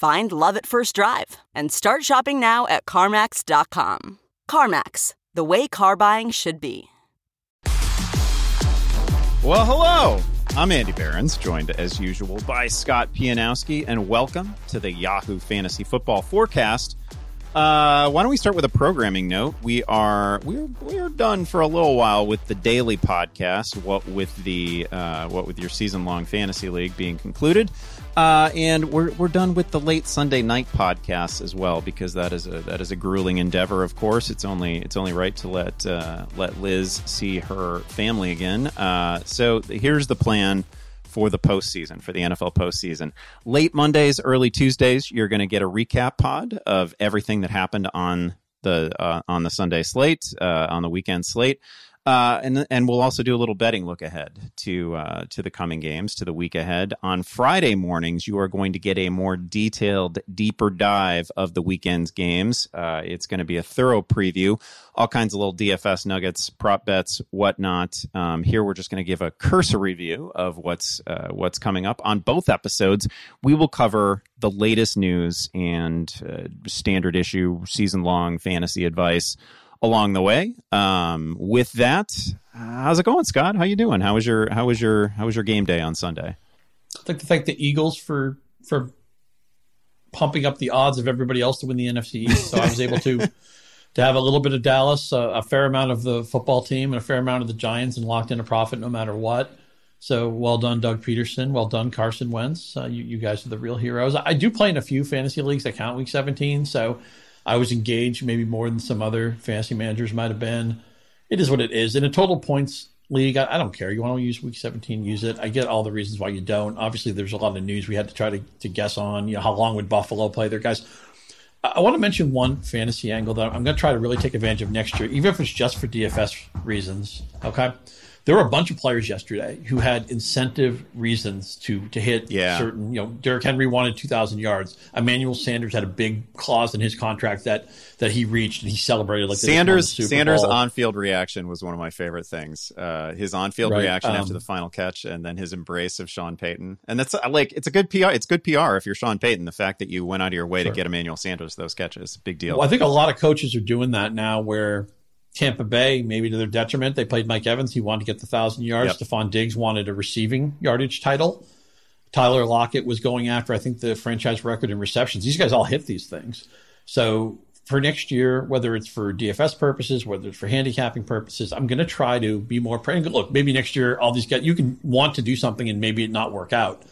Find love at first drive and start shopping now at CarMax.com. CarMax, the way car buying should be. Well, hello. I'm Andy Behrens, joined as usual by Scott Pianowski, and welcome to the Yahoo Fantasy Football Forecast. Uh, why don't we start with a programming note? We are we're we're done for a little while with the daily podcast. What with the uh, what with your season long fantasy league being concluded. Uh, and we're we're done with the late Sunday night podcasts as well because that is a that is a grueling endeavor. Of course, it's only it's only right to let uh, let Liz see her family again. Uh, so here's the plan for the postseason for the NFL postseason. Late Mondays, early Tuesdays, you're going to get a recap pod of everything that happened on the uh, on the Sunday slate uh, on the weekend slate. Uh, and and we'll also do a little betting look ahead to uh, to the coming games, to the week ahead. On Friday mornings, you are going to get a more detailed, deeper dive of the weekend's games. Uh, it's going to be a thorough preview, all kinds of little DFS nuggets, prop bets, whatnot. Um, here, we're just going to give a cursory view of what's uh, what's coming up on both episodes. We will cover the latest news and uh, standard issue, season long fantasy advice along the way. Um, with that, how's it going, Scott? How you doing? How was your how was your how was your game day on Sunday? I'd like to thank the Eagles for for pumping up the odds of everybody else to win the NFC East. So I was able to to have a little bit of Dallas, a fair amount of the football team, and a fair amount of the Giants, and locked in a profit no matter what. So well done, Doug Pederson. Well done, Carson Wentz. Uh, you, you guys are the real heroes. I do play in a few fantasy leagues that count Week 17, so I was engaged maybe more than some other fantasy managers might have been. It is what it is. In a total points league, I, I don't care. You want to use week 17, use it. I get all the reasons why you don't. Obviously, there's a lot of news we had to try to, to guess on. You know, how long would Buffalo play there, guys? I, I want to mention one fantasy angle that I'm going to try to really take advantage of next year, even if it's just for DFS reasons. Okay there were a bunch of players yesterday who had incentive reasons to to hit yeah. certain. You know, Derrick Henry wanted 2,000 yards. Emmanuel Sanders had a big clause in his contract that that he reached, and he celebrated like Sanders. Sanders' on-field reaction was one of my favorite things. Uh, his on-field right. reaction um, after the final catch, and then his embrace of Sean Payton. And that's uh, like it's a good PR. It's good PR if you're Sean Payton. The fact that you went out of your way sure. to get Emmanuel Sanders those catches, big deal. Well, I think a lot of coaches are doing that now, where Tampa Bay, maybe to their detriment, they played Mike Evans. He wanted to get the thousand yards. Yep. Stefon Diggs wanted a receiving yardage title. Tyler Lockett was going after, I think, the franchise record in receptions. These guys all hit these things. So for next year, whether it's for DFS purposes, whether it's for handicapping purposes, I'm going to try to be more praying. Look, maybe next year, all these guys, you can want to do something and maybe it not work out.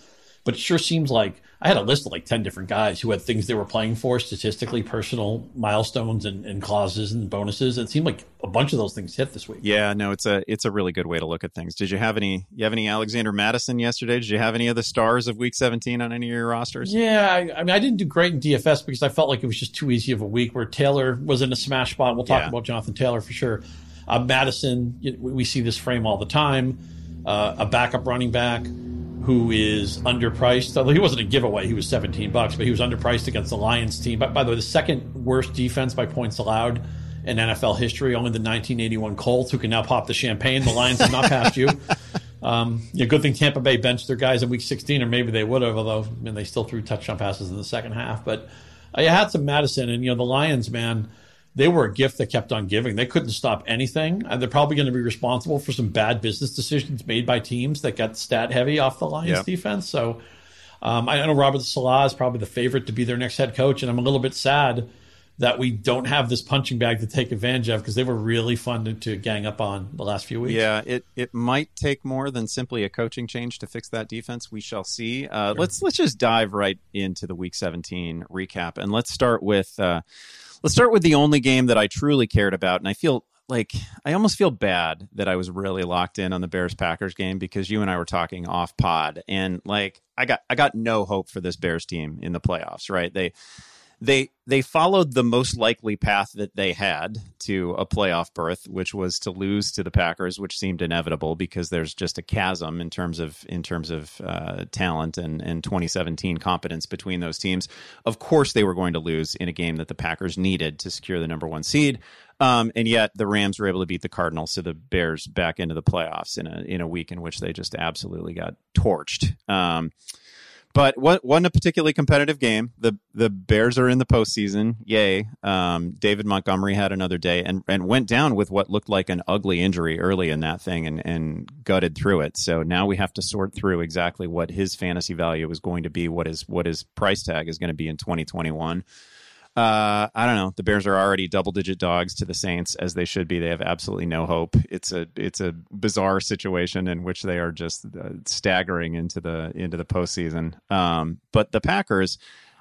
But it sure seems like I had a list of like 10 different guys who had things they were playing for, statistically, personal milestones and, and clauses and bonuses. It seemed like a bunch of those things hit this week. Yeah, no, it's a it's a really good way to look at things. Did you have any you have any Alexander Mattison yesterday? Did you have any of the stars of week 17 on any of your rosters? Yeah, I, I mean, I didn't do great in DFS because I felt like it was just too easy of a week where Taylor was in a smash spot. We'll talk yeah. about Jonathan Taylor for sure. Uh, Mattison, we see this frame all the time. Uh, a backup running back who is underpriced. Although he wasn't a giveaway, he was 17 bucks, but he was underpriced against the Lions team. But by the way, the second worst defense by points allowed in NFL history, only the 1981 Colts, who can now pop the champagne. The Lions have not passed you. Um, yeah, good thing Tampa Bay benched their guys in Week 16, or maybe they would have, although I mean, they still threw touchdown passes in the second half. But you had some Mattison, and you know the Lions, man they were a gift that kept on giving. They couldn't stop anything. And they're probably going to be responsible for some bad business decisions made by teams that got stat heavy off the Lions defense. So um, I know Robert Saleh is probably the favorite to be their next head coach, and I'm a little bit sad that we don't have this punching bag to take advantage of because they were really fun to, to, gang up on the last few weeks. Yeah, it, it might take more than simply a coaching change to fix that defense. We shall see. Uh, sure. Let's let's just dive right into the Week 17 recap, and let's start with uh, let's start with the only game that I truly cared about, and I feel like I almost feel bad that I was really locked in on the Bears Packers game because you and I were talking off pod and like I got I got no hope for this Bears team in the playoffs, right? They they they followed the most likely path that they had to a playoff berth, which was to lose to the Packers, which seemed inevitable because there's just a chasm in terms of in terms of uh, talent and and 2017 competence between those teams. Of course, they were going to lose in a game that the Packers needed to secure the number one seed. Um, and yet the Rams were able to beat the Cardinals, so the Bears back into the playoffs in a in a week in which they just absolutely got torched. Um, but what wasn't a particularly competitive game. The the Bears are in the postseason. Yay! Um, David Montgomery had another day and and went down with what looked like an ugly injury early in that thing and and gutted through it. So now we have to sort through exactly what his fantasy value is going to be, what his what his price tag is going to be in 2021. Uh, I don't know. The Bears are already double digit dogs to the Saints as they should be. They have absolutely no hope. It's a it's a bizarre situation in which they are just uh, staggering into the into the postseason. Um, but the Packers,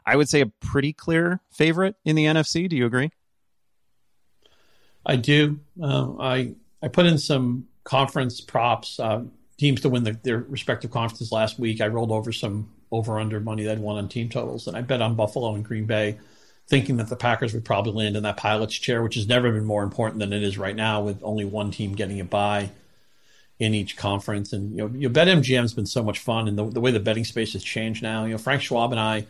I would say, a pretty clear favorite in the NFC. Do you agree? I do. Uh, I I put in some conference props. Uh, teams to win the, their respective conferences last week. I rolled over some over under money that I'd won on team totals, and I bet on Buffalo and Green Bay thinking that the Packers would probably land in that pilot's chair, which has never been more important than it is right now, with only one team getting a bye in each conference. And you know, you know BetMGM has been so much fun, and the, the way the betting space has changed now. You know, Frank Schwab and I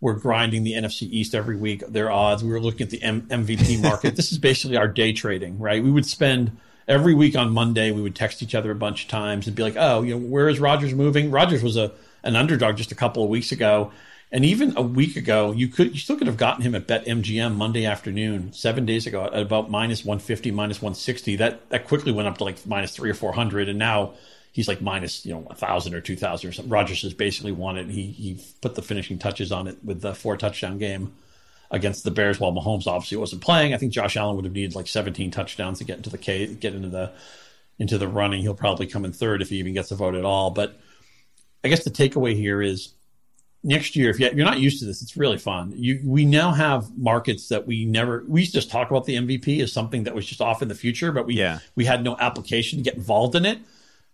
were grinding the NFC East every week. Their odds. We were looking at the M- MVP market. this is basically our day trading, right? We would spend every week on Monday. We would text each other a bunch of times and be like, "Oh, you know, where is Rodgers moving?" Rodgers was a an underdog just a couple of weeks ago and even a week ago, you could you still could have gotten him at BetMGM Monday afternoon, seven days ago, at about minus one fifty, minus one sixty. That that quickly went up to like minus three or four hundred, and now he's like minus you know a thousand or two thousand or something. Rodgers has basically won it. He he put the finishing touches on it with the four touchdown game against the Bears, while Mahomes obviously wasn't playing. I think Josh Allen would have needed like seventeen touchdowns to get into the K, get into the into the running. He'll probably come in third if he even gets a vote at all. But I guess the takeaway here is next year, if you're not used to this, it's really fun. You, we now have markets that we never. We used to just talk about the MVP as something that was just off in the future, but we yeah. we had no application to get involved in it.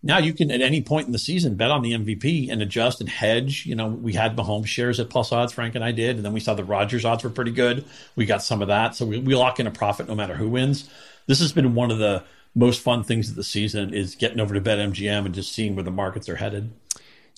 Now you can at any point in the season bet on the MVP and adjust and hedge. You know, we had Mahomes shares at plus odds, Frank and I did, and then we saw the Rodgers odds were pretty good. We got some of that, so we, we lock in a profit no matter who wins. This has been one of the most fun things of the season is getting over to BetMGM and just seeing where the markets are headed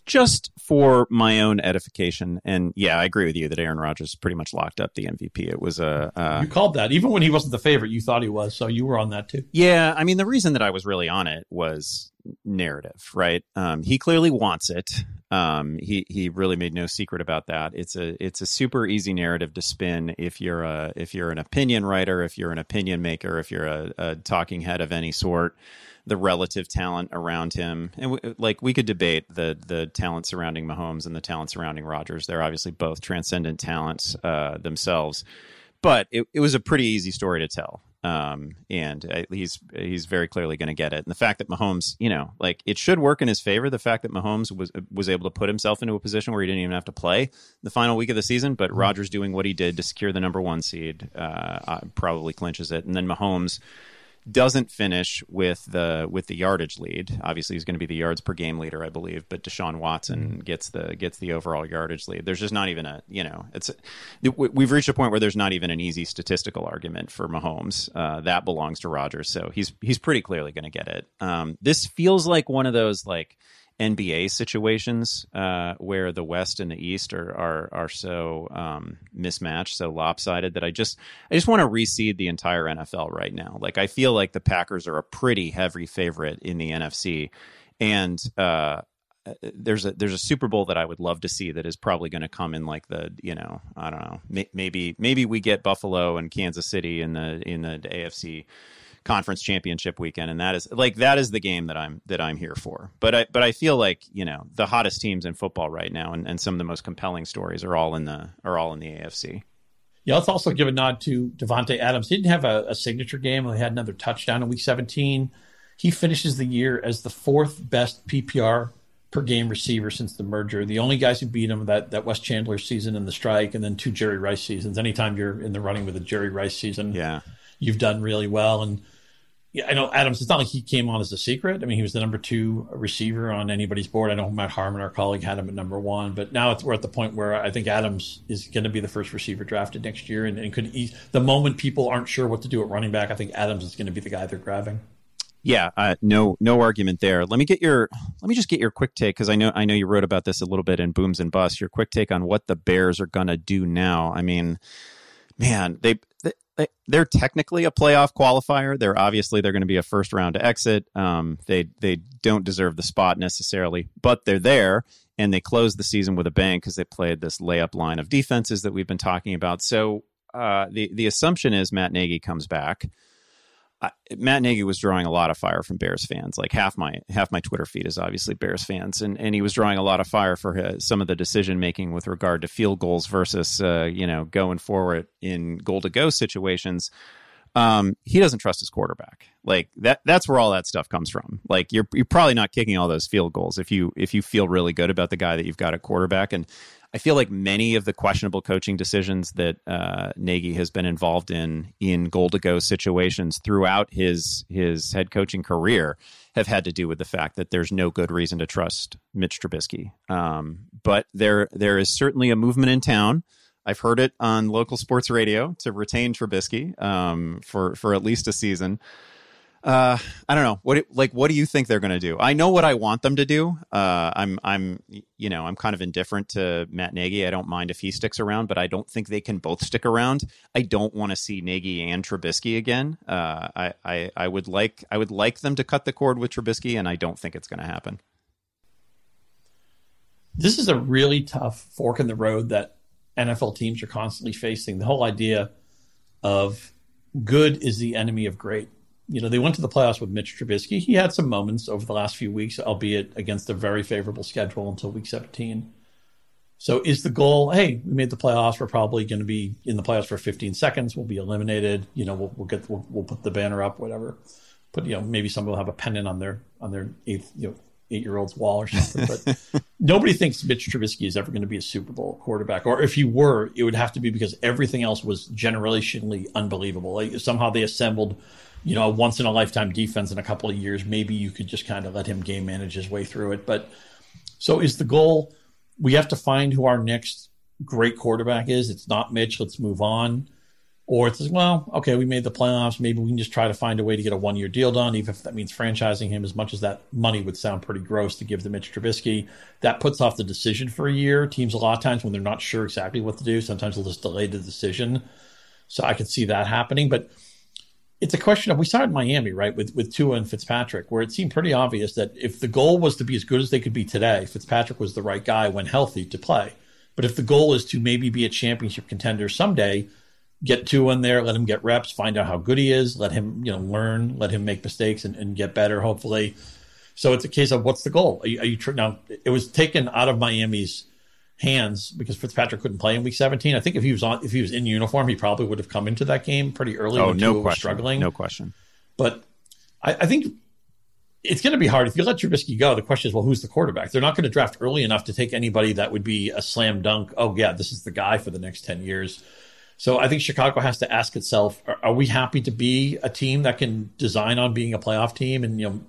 just for my own edification, and yeah, I agree with you that Aaron Rodgers pretty much locked up the MVP. It was a uh, you called that even when he wasn't the favorite. You thought he was, so you were on that too. Yeah, I mean the reason that I was really on it was narrative, right? Um, he clearly wants it. Um, he he really made no secret about that. It's a it's a super easy narrative to spin if you're a if you're an opinion writer, if you're an opinion maker, if you're a, a talking head of any sort the relative talent around him, and w- like we could debate the the talent surrounding Mahomes and the talent surrounding Rodgers. They're obviously both transcendent talents uh, themselves, but it, it was a pretty easy story to tell. Um, and uh, he's he's very clearly going to get it. And the fact that Mahomes, you know, like it should work in his favor. The fact that Mahomes was was able to put himself into a position where he didn't even have to play the final week of the season, but mm-hmm. Doing what he did to secure the number one seed uh, uh probably clinches it. And then Mahomes doesn't finish with the with the yardage lead. Obviously, he's going to be the yards per game leader, I believe. But Deshaun Watson mm-hmm. gets the gets the overall yardage lead. There's just not even a you know it's we've reached a point where there's not even an easy statistical argument for Mahomes. Uh, that belongs to Rodgers, so he's he's pretty clearly going to get it. Um, this feels like one of those like NBA situations uh, where the West and the East are are are so um, mismatched, so lopsided that I just I just want to reseed the entire NFL right now. Like I feel like the Packers are a pretty heavy favorite in the NFC, and uh, there's a there's a Super Bowl that I would love to see that is probably going to come in like the you know I don't know maybe maybe we get Buffalo and Kansas City in the in the AFC conference championship weekend, and that is like that is the game that I'm that I'm here for. But I but I feel like you know the hottest teams in football right now, and, and some of the most compelling stories are all in the are all in the AFC. Yeah, let's also give a nod to Davante Adams. He didn't have a, a signature game. He had another touchdown in Week 17. He finishes the year as the fourth best PPR per game receiver since the merger. The only guys who beat him that that Wes Chandler season and the strike, and then two Jerry Rice seasons. Anytime you're in the running with a Jerry Rice season, yeah, you've done really well. And yeah, I know Adams. It's not like he came on as a secret. I mean, he was the number two receiver on anybody's board. I know Matt Harmon, our colleague, had him at number one. But now we're at the point where I think Adams is going to be the first receiver drafted next year, and, and could the moment people aren't sure what to do at running back, I think Adams is going to be the guy they're grabbing. Yeah, uh, no, no argument there. Let me get your, let me just get your quick take because I know, I know you wrote about this a little bit in Booms and Busts. Your quick take on what the Bears are going to do now. I mean, man, they, they they're technically a playoff qualifier. They're obviously they're going to be a first round exit. Um, they they don't deserve the spot necessarily, but they're there, and they closed the season with a bang because they played this layup line of defenses that we've been talking about. So uh, the the assumption is Matt Nagy comes back. Matt Nagy was drawing a lot of fire from Bears fans. Like half my half my Twitter feed is obviously Bears fans, and and he was drawing a lot of fire for his, some of the decision making with regard to field goals versus uh, you know going forward in goal to go situations. Um, he doesn't trust his quarterback. Like that that's where all that stuff comes from. Like you're you're probably not kicking all those field goals if you if you feel really good about the guy that you've got at quarterback. And I feel like many of the questionable coaching decisions that uh, Nagy has been involved in in goal to go situations throughout his his head coaching career have had to do with the fact that there's no good reason to trust Mitch Trubisky. Um, but there there is certainly a movement in town. I've heard it on local sports radio to retain Trubisky um, for for at least a season uh, I don't know what like what do you think they're going to do? I know what I want them to do. Uh, I'm I'm you know I'm kind of indifferent to Matt Nagy. I don't mind if he sticks around, but I don't think they can both stick around. I don't want to see Nagy and Trubisky again. Uh, I, I I would like I would like them to cut the cord with Trubisky, and I don't think it's going to happen. This is a really tough fork in the road that NFL teams are constantly facing. The whole idea of good is the enemy of great you know, they went to the playoffs with Mitch Trubisky. He had some moments over the last few weeks, albeit against a very favorable schedule until week 17. So is the goal, hey, we made the playoffs. We're probably going to be in the playoffs for 15 seconds. We'll be eliminated. You know, we'll, we'll get, we'll, we'll, put the banner up, whatever. But, you know, maybe somebody will have a pennant on their, on their eighth, you know, eight year old's wall or something. But nobody thinks Mitch Trubisky is ever going to be a Super Bowl quarterback. Or if he were, it would have to be because everything else was generationally unbelievable. Like somehow they assembled you know, a once in a lifetime defense in a couple of years, maybe you could just kind of let him game manage his way through it. But so is the goal we have to find who our next great quarterback is. It's not Mitch, let's move on. Or it's well, okay, we made the playoffs. Maybe we can just try to find a way to get a one year deal done, even if that means franchising him, as much as that money would sound pretty gross to give to Mitch Trubisky. That puts off the decision for a year. Teams, a lot of times, when they're not sure exactly what to do, sometimes they'll just delay the decision. So I could see that happening. But it's a question of we saw it in Miami, right, with with Tua and Fitzpatrick, where it seemed pretty obvious that if the goal was to be as good as they could be today, Fitzpatrick was the right guy when healthy to play. But if the goal is to maybe be a championship contender someday, get Tua in there, let him get reps, find out how good he is, let him you know learn, let him make mistakes and, and get better, hopefully. So it's a case of what's the goal? Are you, are you tr- now? It was taken out of Miami's hands because Fitzpatrick couldn't play in Week 17. I think if he was on, if he was in uniform, he probably would have come into that game pretty early. Oh, no question, struggling, no question. But I, I think it's going to be hard if you let Trubisky go. The question is, well, who's the quarterback? They're not going to draft early enough to take anybody that would be a slam dunk. Oh yeah, this is the guy for the next ten years. So I think Chicago has to ask itself: Are, are we happy to be a team that can design on being a playoff team? And you know,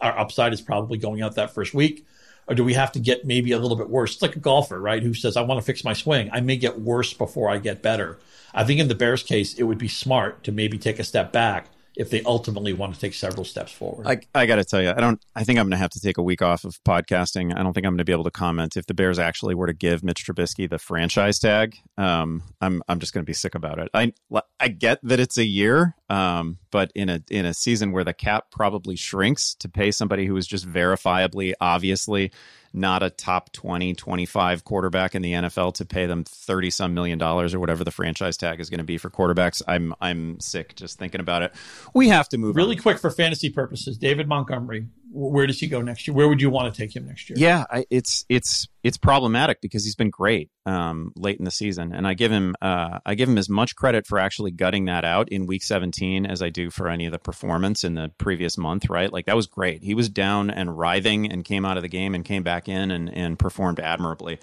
our upside is probably going out that first week or do we have to get maybe a little bit worse? It's like a golfer, right? Who says, I want to fix my swing. I may get worse before I get better. I think in the Bears case, it would be smart to maybe take a step back if they ultimately want to take several steps forward. I, I got to tell you, I don't. I think I'm going to have to take a week off of podcasting. I don't think I'm going to be able to comment if the Bears actually were to give Mitch Trubisky the franchise tag. Um, I'm I'm just going to be sick about it. I I get that it's a year, um, but in a in a season where the cap probably shrinks to pay somebody who is just verifiably, obviously not a top 20, 25 quarterback in the NFL to pay them 30 some million dollars or whatever the franchise tag is going to be for quarterbacks. I'm I'm sick just thinking about it. We have to move really on. quick for fantasy purposes. David Montgomery, where does he go next year? Where would you want to take him next year? Yeah, I, it's it's it's problematic because he's been great um, late in the season, and I give him uh, I give him as much credit for actually gutting that out in week 17 as I do for any of the performance in the previous month. Right, like that was great. He was down and writhing and came out of the game and came back in and and performed admirably.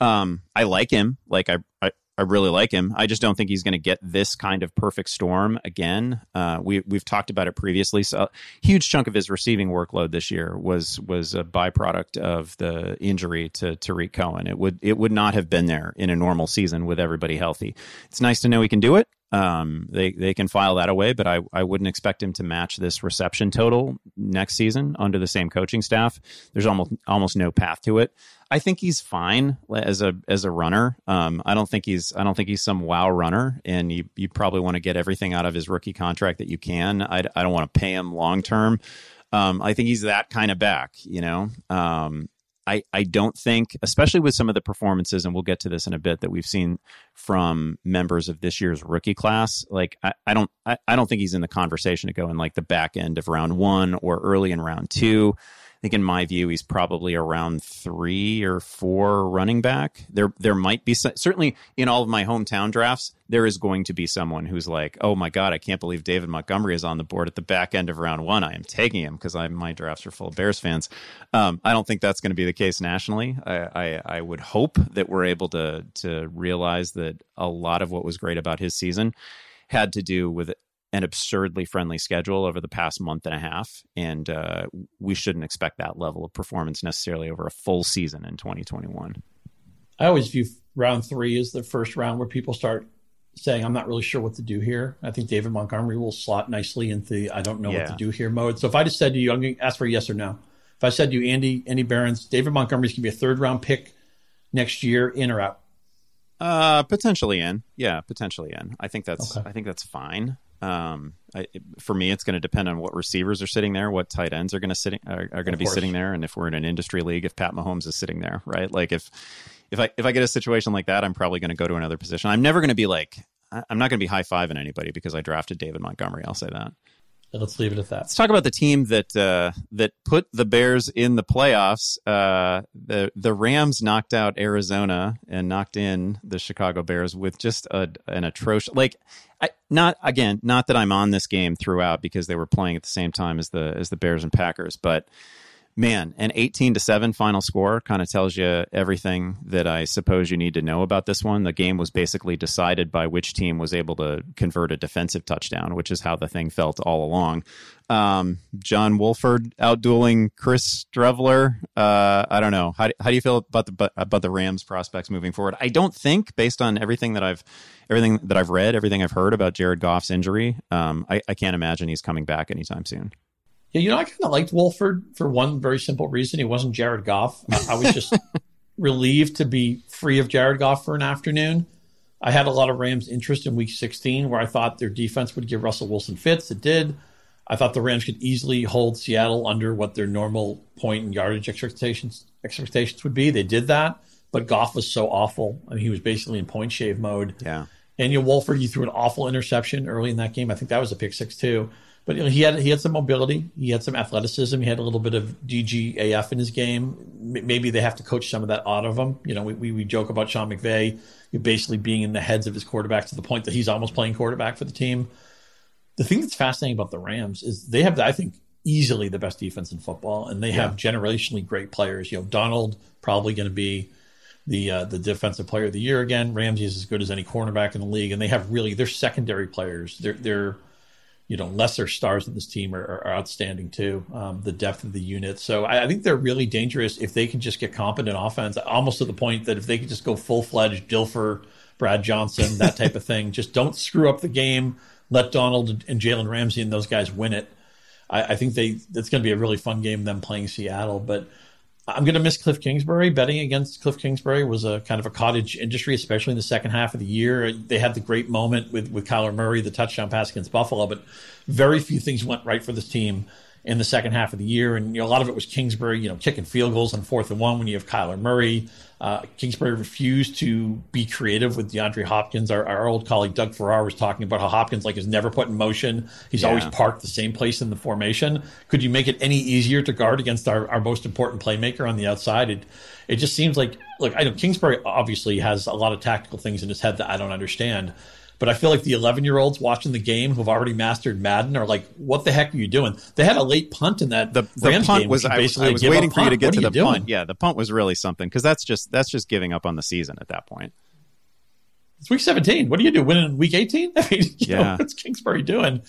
Um, I like him. Like I, I I really like him. I just don't think he's going to get this kind of perfect storm again. Uh, we we've talked about it previously. So, a huge chunk of his receiving workload this year was was a byproduct of the injury to Tarik Cohen. It would it would not have been there in a normal season with everybody healthy. It's nice to know he can do it. Um, they they can file that away, but I, I wouldn't expect him to match this reception total next season under the same coaching staff. There's almost almost no path to it. I think he's fine as a as a runner. Um, I don't think he's I don't think he's some wow runner, and you you probably want to get everything out of his rookie contract that you can. I, I don't want to pay him long term. Um, I think he's that kind of back, you know. Um, I, I don't think, especially with some of the performances, and we'll get to this in a bit, that we've seen from members of this year's rookie class. Like I, I don't I, I don't think he's in the conversation to go in like the back end of round one or early in round two. Think in my view, he's probably around three or four running back. There, there might be some, certainly in all of my hometown drafts, there is going to be someone who's like, "Oh my god, I can't believe David Montgomery is on the board at the back end of round one. I am taking him because my drafts are full of Bears fans." Um, I don't think that's going to be the case nationally. I, I, I would hope that we're able to to realize that a lot of what was great about his season had to do with an absurdly friendly schedule over the past month and a half, and uh, we shouldn't expect that level of performance necessarily over a full season in 2021. I always view round three as the first round where people start saying, "I'm not really sure what to do here." I think David Montgomery will slot nicely into the "I don't know yeah. what to do here" mode. So if I just said to you, I'm going to ask for a yes or no. If I said to you, Andy, Andy Behrens, David Montgomery's going to be a third round pick next year, in or out? Uh, potentially in. Yeah, potentially in. I think that's. Okay. I think that's fine. Um, I, for me, it's going to depend on what receivers are sitting there, what tight ends are going to sitting are, are going to be course. sitting there, and if we're in an industry league, if Pat Mahomes is sitting there, right? Like if if I if I get a situation like that, I'm probably going to go to another position. I'm never going to be like I'm not going to be high fiving anybody because I drafted David Montgomery. I'll say that. Let's leave it at that. Let's talk about the team that uh, that put the Bears in the playoffs. Uh, the the Rams knocked out Arizona and knocked in the Chicago Bears with just a, an atrocious like. I, not again, not that I'm on this game throughout because they were playing at the same time as the as the Bears and Packers, but man, an 18 to 7 final score kind of tells you everything that I suppose you need to know about this one. The game was basically decided by which team was able to convert a defensive touchdown, which is how the thing felt all along. Um, John Wolford outdueling Chris Streveler. Uh, I don't know. How do, how do you feel about the about the Rams prospects moving forward? I don't think, based on everything that I've everything that I've read, everything I've heard about Jared Goff's injury, um, I, I can't imagine he's coming back anytime soon. Yeah, you know, I kind of liked Wolford for one very simple reason. He wasn't Jared Goff. I, I was just relieved to be free of Jared Goff for an afternoon. I had a lot of Rams interest in week 16 where I thought their defense would give Russell Wilson fits. It did. I thought the Rams could easily hold Seattle under what their normal point and yardage expectations expectations would be. They did that, but Goff was so awful. I mean, he was basically in point shave mode. Yeah. Daniel Wolford, you threw an awful interception early in that game. I think that was a pick six too. But you know, he had he had some mobility, he had some athleticism, he had a little bit of DGAF in his game. Maybe they have to coach some of that out of him. You know, we, we, we joke about Sean McVay basically being in the heads of his quarterbacks to the point that he's almost playing quarterback for the team. The thing that's fascinating about the Rams is they have, I think, easily the best defense in football, and they yeah. have generationally great players. You know, Donald probably going to be the uh, the defensive player of the year again. Ramsey is as good as any cornerback in the league, and they have really their secondary players. They're they're you know lesser stars of this team are, are outstanding too. Um, the depth of the unit, so I, I, think they're really dangerous if they can just get competent offense. Almost to the point that if they could just go full fledged Dilfer, Brad Johnson, that type of thing, just don't screw up the game. Let Donald and Jalen Ramsey and those guys win it. I, I think they it's going to be a really fun game them playing Seattle, but I'm going to miss Cliff Kingsbury. Betting against Cliff Kingsbury was a kind of a cottage industry, especially in the second half of the year. They had the great moment with, with Kyler Murray, the touchdown pass against Buffalo, but very few things went right for this team. In the second half of the year, and you know, a lot of it was Kingsbury, you know, kicking field goals on fourth and one when you have Kyler Murray. Uh, Kingsbury refused to be creative with DeAndre Hopkins. Our, our, old colleague Doug Farrar was talking about how Hopkins like is never put in motion. He's yeah. always parked the same place in the formation. Could you make it any easier to guard against our, our most important playmaker on the outside? It it just seems like look, I know Kingsbury obviously has a lot of tactical things in his head that I don't understand. But I feel like the 11 year olds watching the game who've already mastered Madden are like, "What the heck are you doing?" They had a late punt in that. The, the Rams punt game, was. I, I was waiting for you to get to the doing? punt. Yeah, the punt was really something because that's just that's just giving up on the season at that point. It's week 17. What do you do? Winning in week 18? I mean, yeah. Know, what's Kingsbury doing?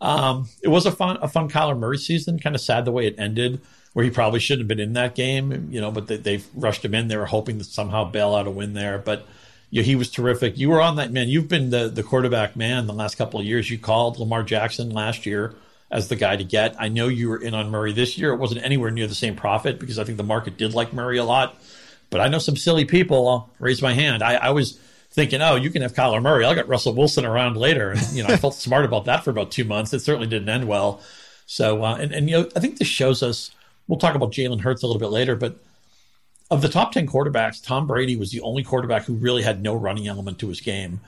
Um, it was a fun a fun Kyler Murray season. Kind of sad the way it ended, where he probably shouldn't have been in that game. You know, but they, they rushed him in. They were hoping to somehow bail out a win there, but yeah, he was terrific. You were on that man. You've been the the quarterback man the last couple of years. You called Lamar Jackson last year as the guy to get. I know you were in on Murray this year. It wasn't anywhere near the same profit because I think the market did like Murray a lot. But I know some silly people. I'll raise my hand. I, I was thinking, oh, you can have Kyler Murray. I'll get Russell Wilson around later. And you know, I felt smart about that for about two months. It certainly didn't end well. So, uh, and and you know, I think this shows us. We'll talk about Jalen Hurts a little bit later, but of the top 10 quarterbacks, Tom Brady was the only quarterback who really had no running element to his game.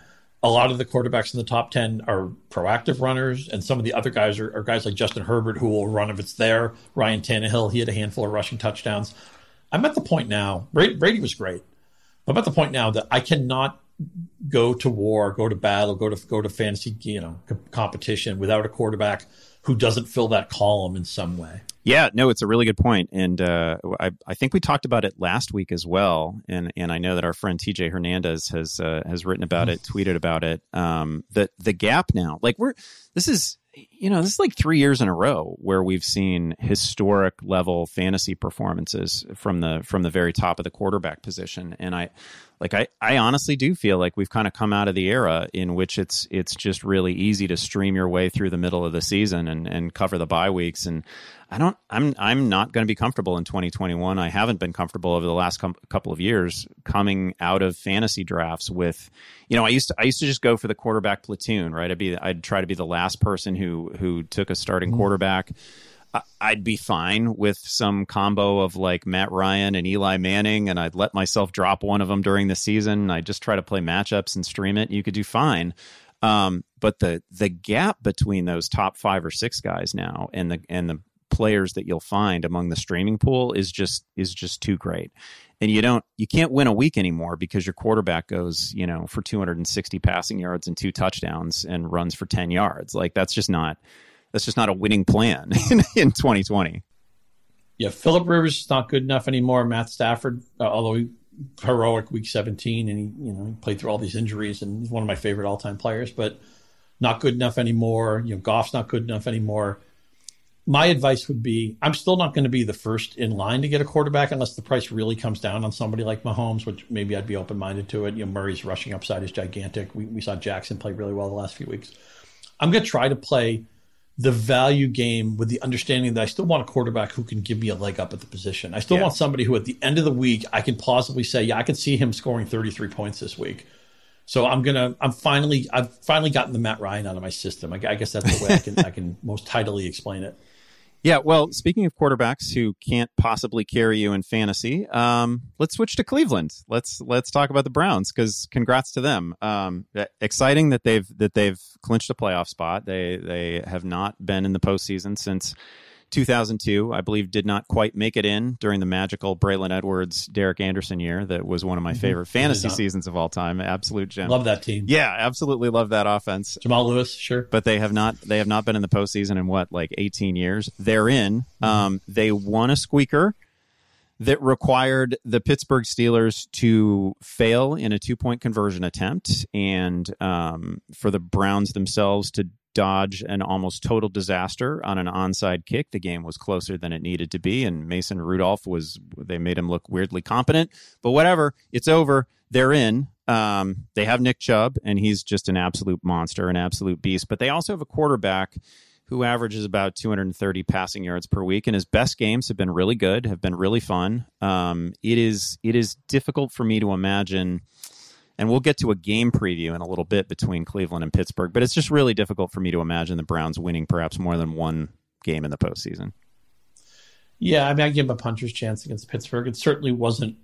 A lot of the quarterbacks in the top 10 are proactive runners, and some of the other guys are, are guys like Justin Herbert, who will run if it's there. Ryan Tannehill, he had a handful of rushing touchdowns. I'm at the point now, Brady, Brady was great. I'm at the point now that I cannot go to war, go to battle, go to go to fantasy, you know, competition without a quarterback who doesn't fill that column in some way. Yeah, no, it's a really good point, and uh, I, I think we talked about it last week as well, and and I know that our friend TJ Hernandez has uh, has written about it, tweeted about it. Um, the the gap now, like we're this is you know this is like three years in a row where we've seen historic level fantasy performances from the from the very top of the quarterback position, and I like I, I honestly do feel like we've kind of come out of the era in which it's it's just really easy to stream your way through the middle of the season and, and cover the bye weeks. And I don't I'm I'm not going to be comfortable in 2021 I haven't been comfortable over the last com- couple of years coming out of fantasy drafts with you know I used to I used to just go for the quarterback platoon right? I'd be I'd try to be the last person who who took a starting mm-hmm. quarterback I'd be fine with some combo of like Matt Ryan and Eli Manning, and I'd let myself drop one of them during the season. I'd just try to play matchups and stream it. You could do fine. Um, but the the gap between those top five or six guys now and the and the players that you'll find among the streaming pool is just is just too great. And you don't you can't win a week anymore because your quarterback goes, you know, for 260 passing yards and two touchdowns and runs for 10 yards. Like that's just not that's just not a winning plan in, in 2020. Yeah, Philip Rivers is not good enough anymore. Matt Stafford, uh, although he, heroic week 17 and he you know he played through all these injuries and he's one of my favorite all-time players, but not good enough anymore. You know, Goff's not good enough anymore. My advice would be I'm still not going to be the first in line to get a quarterback unless the price really comes down on somebody like Mahomes, which maybe I'd be open minded to it. You know, Murray's rushing upside is gigantic. We, we saw Jackson play really well the last few weeks. I'm going to try to play the value game with the understanding that I still want a quarterback who can give me a leg up at the position. I still yeah. want somebody who, at the end of the week, I can plausibly say, yeah, I can see him scoring 33 points this week. So I'm gonna, I'm finally, I've finally gotten the Matt Ryan out of my system. I, I guess that's the way I can, I can most tidily explain it. Yeah, well, speaking of quarterbacks who can't possibly carry you in fantasy, um, let's switch to Cleveland. Let's let's talk about the Browns because congrats to them. Um, exciting that they've that they've clinched a playoff spot. They they have not been in the postseason since 2002, I believe, did not quite make it in during the magical Braylon Edwards, Derek Anderson year. That was one of my mm-hmm. favorite fantasy seasons of all time. Absolute gem. Love that team. Yeah, absolutely love that offense. Jamal Lewis, sure. But they have not. They have not been in the postseason in what, like 18 years. They're in. Mm-hmm. Um, they won a squeaker that required the Pittsburgh Steelers to fail in a two point conversion attempt and um, for the Browns themselves to dodge an almost total disaster on an onside kick. The game was closer than it needed to be, and Mason Rudolph was, they made him look weirdly competent. But whatever, it's over. They're in. Um, they have Nick Chubb, and he's just an absolute monster, an absolute beast. But they also have a quarterback who averages about 230 passing yards per week, and his best games have been really good, have been really fun. Um, it is it is difficult for me to imagine and we'll get to a game preview in a little bit between Cleveland and Pittsburgh, but it's just really difficult for me to imagine the Browns winning perhaps more than one game in the postseason. Yeah, I mean, I give him a puncher's chance against Pittsburgh. It certainly wasn't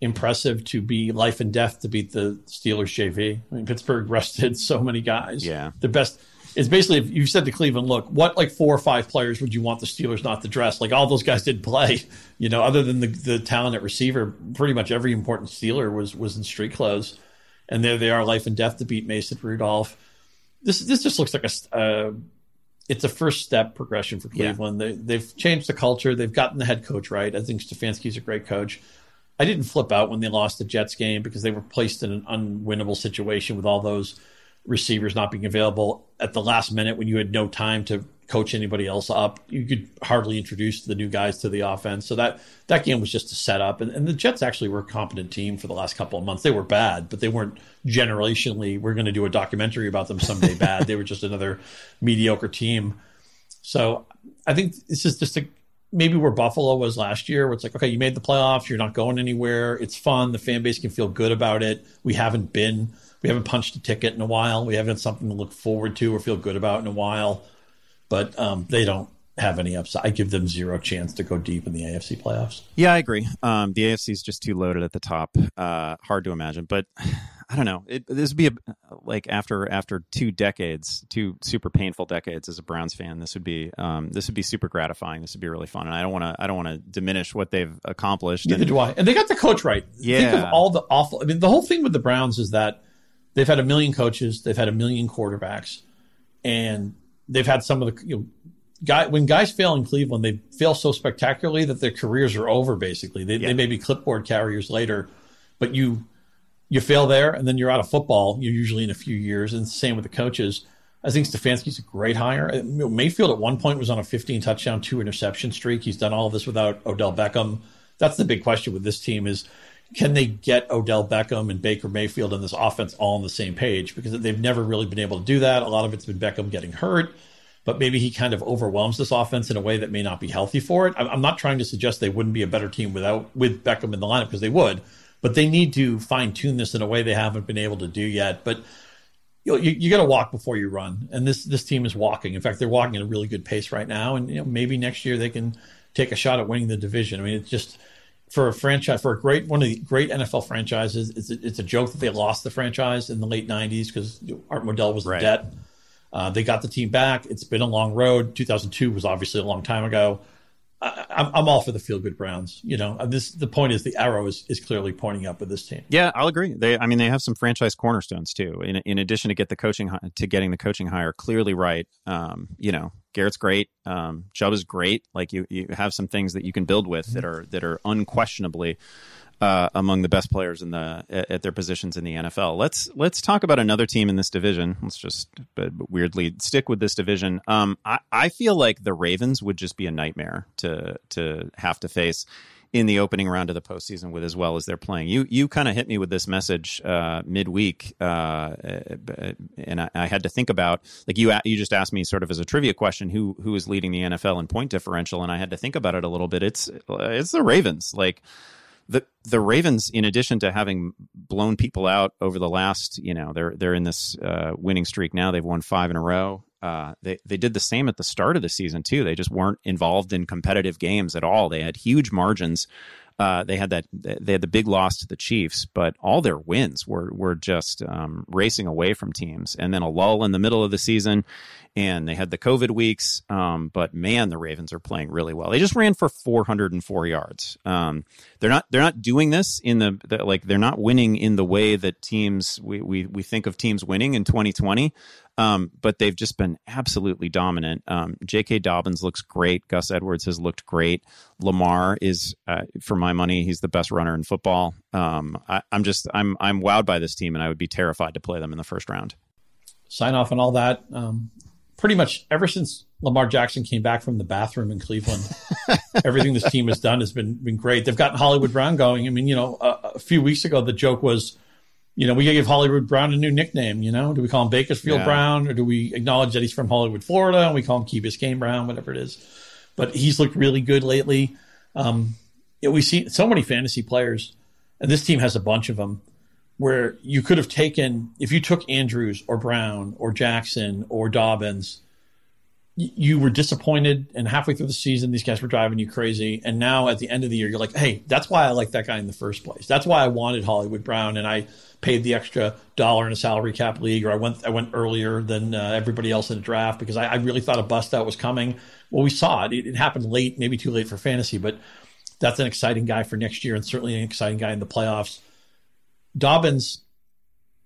impressive to be life and death to beat the Steelers JV. I mean, Pittsburgh rested so many guys. Yeah, the best. It's basically if you said to Cleveland, look, what like four or five players would you want the Steelers not to dress? Like all those guys did play, you know, other than the the talent at receiver. Pretty much every important Steeler was was in street clothes, and there they are, life and death to beat Mason Rudolph. This this just looks like a. Uh, it's a first step progression for Cleveland. Yeah. They, they've changed the culture. They've gotten the head coach right. I think Stefanski's a great coach. I didn't flip out when they lost the Jets game because they were placed in an unwinnable situation with all those receivers not being available at the last minute when you had no time to coach anybody else up. You could hardly introduce the new guys to the offense. So that that game was just a setup. And, and the Jets actually were a competent team for the last couple of months. They were bad, but they weren't generationally. We're going to do a documentary about them someday. bad. They were just another mediocre team. So I think this is just a maybe where Buffalo was last year, where it's like, okay, you made the playoffs, you're not going anywhere. It's fun. The fan base can feel good about it. We haven't been, we haven't punched a ticket in a while. We haven't something to look forward to or feel good about in a while. But um, they don't have any upside. I give them zero chance to go deep in the AFC playoffs. Yeah, I agree. Um, the AFC is just too loaded at the top. Uh, hard to imagine, but I don't know. It, this would be a, like after after two decades, two super painful decades as a Browns fan. This would be um, this would be super gratifying. This would be really fun, and I don't want to I don't want to diminish what they've accomplished. Neither and, do I. And they got the coach right. Yeah. Think of all the awful. I mean, the whole thing with the Browns is that they've had a million coaches, they've had a million quarterbacks, and they've had some of the you know, guy when guys fail in Cleveland, they fail so spectacularly that their careers are over. Basically, they, yeah. they may be clipboard carriers later, but you you fail there, and then you're out of football. You're usually in a few years, and same with the coaches. I think Stefanski's a great hire. Uh, Mayfield at one point was on a 15 touchdown, two interception streak. He's done all of this without Odell Beckham. That's the big question with this team is can they get Odell Beckham and Baker Mayfield and this offense all on the same page? Because they've never really been able to do that. A lot of it's been Beckham getting hurt, but maybe he kind of overwhelms this offense in a way that may not be healthy for it. I'm not trying to suggest they wouldn't be a better team without with Beckham in the lineup because they would, but they need to fine tune this in a way they haven't been able to do yet. But you, know, you, you got to walk before you run, and this this team is walking. In fact, they're walking at a really good pace right now, and you know maybe next year they can take a shot at winning the division. I mean, it's just for a franchise for a great one of the great NFL franchises. It's a, it's a joke that they lost the franchise in the late '90s because Art Modell was right. in debt. Uh, they got the team back. It's been a long road. 2002 was obviously a long time ago. I, am all for the feel good Browns. You know, this the point is the arrow is, is clearly pointing up with this team. Yeah, I'll agree. They, I mean, they have some franchise cornerstones too. In, in addition to get the coaching to getting the coaching hire clearly right. Um, you know, Garrett's great. Um, Chubb is great. Like you, you have some things that you can build with that are that are unquestionably uh, among the best players in the at their positions in the NFL. Let's let's talk about another team in this division. Let's just weirdly stick with this division. Um, I, I feel like the Ravens would just be a nightmare to to have to face in the opening round of the postseason with as well as they're playing. You you kind of hit me with this message uh, midweek, uh, and I, I, had to think about like you you just asked me sort of as a trivia question who who is leading the NFL in point differential, and I had to think about it a little bit. It's it's the Ravens, like the the Ravens, in addition to having blown people out over the last, you know, they're they're in this uh, winning streak now. They've won five in a row. Uh, they they did the same at the start of the season too. They just weren't involved in competitive games at all. They had huge margins. Uh, they had that they had the big loss to the Chiefs, but all their wins were were just um, racing away from teams. And then a lull in the middle of the season, and they had the COVID weeks. Um, but man, the Ravens are playing really well. They just ran for 404 yards. Um, they're not they're not doing this in the, the, like they're not winning in the way that teams we we we think of teams winning in 2020. Um, but they've just been absolutely dominant. Um, J.K. Dobbins looks great. Gus Edwards has looked great. Lamar is, uh, for my money, he's the best runner in football. Um, I, am just, I'm, I'm wowed by this team, and I would be terrified to play them in the first round. Sign off on all that. Um, pretty much ever since Lamar Jackson came back from the bathroom in Cleveland, everything this team has done has been been great. They've gotten Hollywood Brown going. I mean, you know, a, a few weeks ago the joke was, you know, we got to give Hollywood Brown a new nickname. You know, do we call him Bakersfield yeah. Brown or do we acknowledge that he's from Hollywood, Florida, and we call him Key Biscayne Brown, whatever it is? But he's looked really good lately. Um, we see so many fantasy players, and this team has a bunch of them where you could have taken if you took Andrews or Brown or Jackson or Dobbins you were disappointed, and halfway through the season, these guys were driving you crazy. And now at the end of the year, you're like, hey, that's why I like that guy in the first place. That's why I wanted Hollywood Brown, and I paid the extra dollar in a salary cap league, or I went I went earlier than uh, everybody else in the draft because I, I, really thought a bust out was coming. Well, we saw it. it. It happened late, maybe too late for fantasy, but that's an exciting guy for next year, and certainly an exciting guy in the playoffs. Dobbins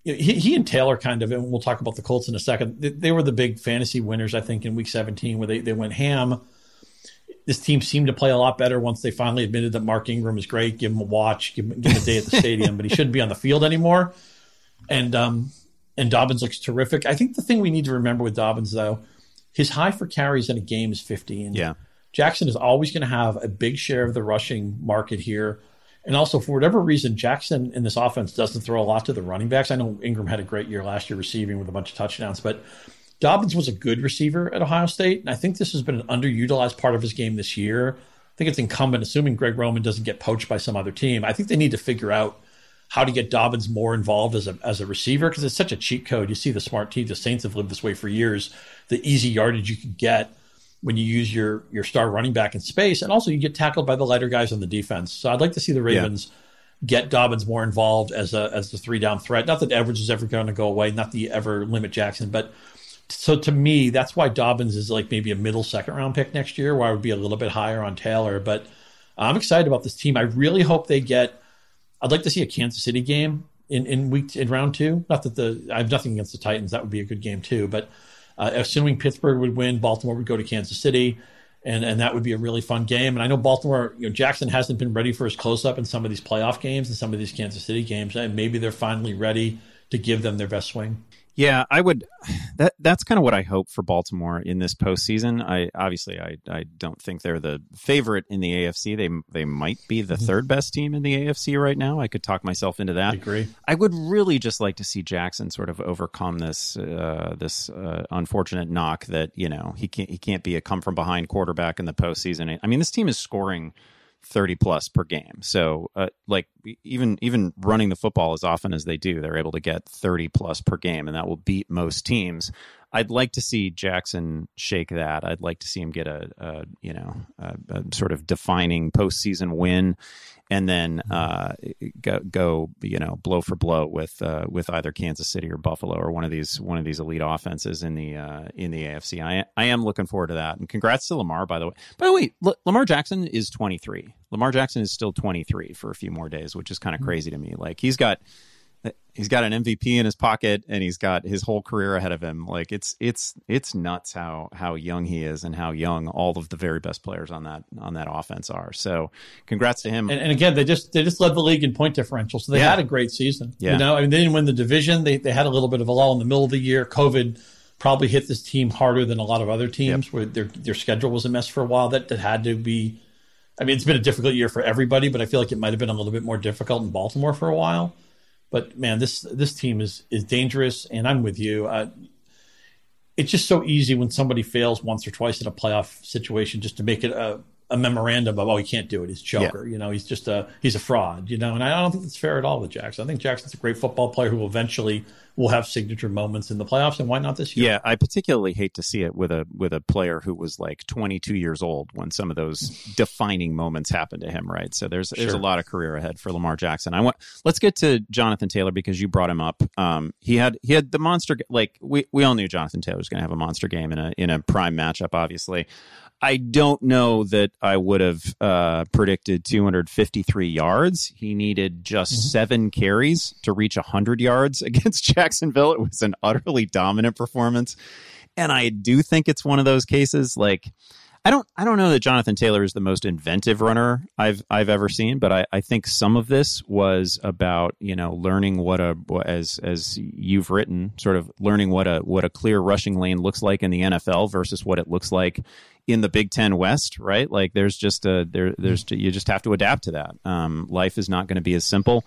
he, he and Taylor kind of, and we'll talk about the Colts in a second. They, they, were the big fantasy winners, I think, in Week 17, where they, they went ham. This team seemed to play a lot better once they finally admitted that Mark Ingram is great. Give him a watch, give him, give him a day at the stadium, but he shouldn't be on the field anymore. And um, and Dobbins looks terrific. I think the thing we need to remember with Dobbins, though, his high for carries in a game is 15. Yeah. Jackson is always going to have a big share of the rushing market here. And also, for whatever reason, Jackson in this offense doesn't throw a lot to the running backs. I know Ingram had a great year last year receiving with a bunch of touchdowns, but Dobbins was a good receiver at Ohio State. And I think this has been an underutilized part of his game this year. I think it's incumbent, assuming Greg Roman doesn't get poached by some other team. I think they need to figure out how to get Dobbins more involved as a, as a receiver because it's such a cheat code. You see the smart team, the Saints have lived this way for years. The easy yardage you can get when you use your your star running back in space, and also you get tackled by the lighter guys on the defense. So I'd like to see the Ravens yeah. get Dobbins more involved as a as the three down threat. Not that Edwards is ever going to go away, not the ever limit Jackson, but so to me, that's why Dobbins is like maybe a middle second round pick next year, where I would be a little bit higher on Taylor. But I'm excited about this team. I really hope they get. I'd like to see a Kansas City game in in week in round two. Not that the I have nothing against the Titans. That would be a good game too, but uh, assuming Pittsburgh would win, Baltimore would go to Kansas City, and and that would be a really fun game. And I know Baltimore, you know, Jackson hasn't been ready for his close up in some of these playoff games and some of these Kansas City games, and maybe they're finally ready to give them their best swing. Yeah, I would. That that's kind of what I hope for Baltimore in this postseason. I obviously I I don't think they're the favorite in the AFC. They they might be the mm-hmm. third best team in the AFC right now. I could talk myself into that. I agree. I would really just like to see Jackson sort of overcome this uh, this uh, unfortunate knock that you know he can't he can't be a come from behind quarterback in the postseason. I mean, this team is scoring 30 plus per game. So uh, like even even running the football as often as they do, they're able to get 30 plus per game and that will beat most teams. I'd like to see Jackson shake that. I'd like to see him get a, a you know a, a, sort of defining postseason win, and then mm-hmm. uh, go, go you know blow for blow with uh, with either Kansas City or Buffalo or one of these one of these elite offenses in the uh, in the AFC. I I am looking forward to that. And congrats to Lamar by the way. By the way, L- Lamar Jackson is 23. Lamar Jackson is still 23 for a few more days, which is kind of mm-hmm. crazy to me. Like he's got he's got an MVP in his pocket and he's got his whole career ahead of him. Like it's it's it's nuts how how young he is and how young all of the very best players on that on that offense are. So congrats to him. And, and again, they just they just led the league in point differential, so they yeah. had a great season. Yeah. You know, I mean, they didn't win the division. They they had a little bit of a lull in the middle of the year. COVID probably hit this team harder than a lot of other teams yep. where their their schedule was a mess for a while. That that had to be. I mean, it's been a difficult year for everybody, but I feel like it might have been a little bit more difficult in Baltimore for a while. But man, this this team is is dangerous, and I'm with you. It's just so easy when somebody fails once or twice in a playoff situation just to make it a, a memorandum of oh he can't do it. He's choker yeah. you know he's just a he's a fraud you know and I don't think that's fair at all with Jackson. I think Jackson's a great football player who eventually will have signature moments in the playoffs and why not this year? Yeah I particularly hate to see it with a with a player who was like 22 years old when some of those defining moments happened to him right? So there's there's a lot of career ahead for Lamar Jackson. I want let's get to Jonathan Taylor because you brought him up. Um he had he had the monster like we we all knew Jonathan Taylor was going to have a monster game in a in a prime matchup obviously I don't know that I would have uh, predicted 253 yards. He needed just mm-hmm. seven carries to reach 100 yards against Jacksonville. It was an utterly dominant performance. And I do think it's one of those cases like I don't I don't know that Jonathan Taylor is the most inventive runner I've I've ever seen, but I, I think some of this was about, you know, learning what a as as you've written, sort of learning what a what a clear rushing lane looks like in the NFL versus what it looks like in the Big Ten West, right? Like there's just a there there's you just have to adapt to that. Um, life is not going to be as simple,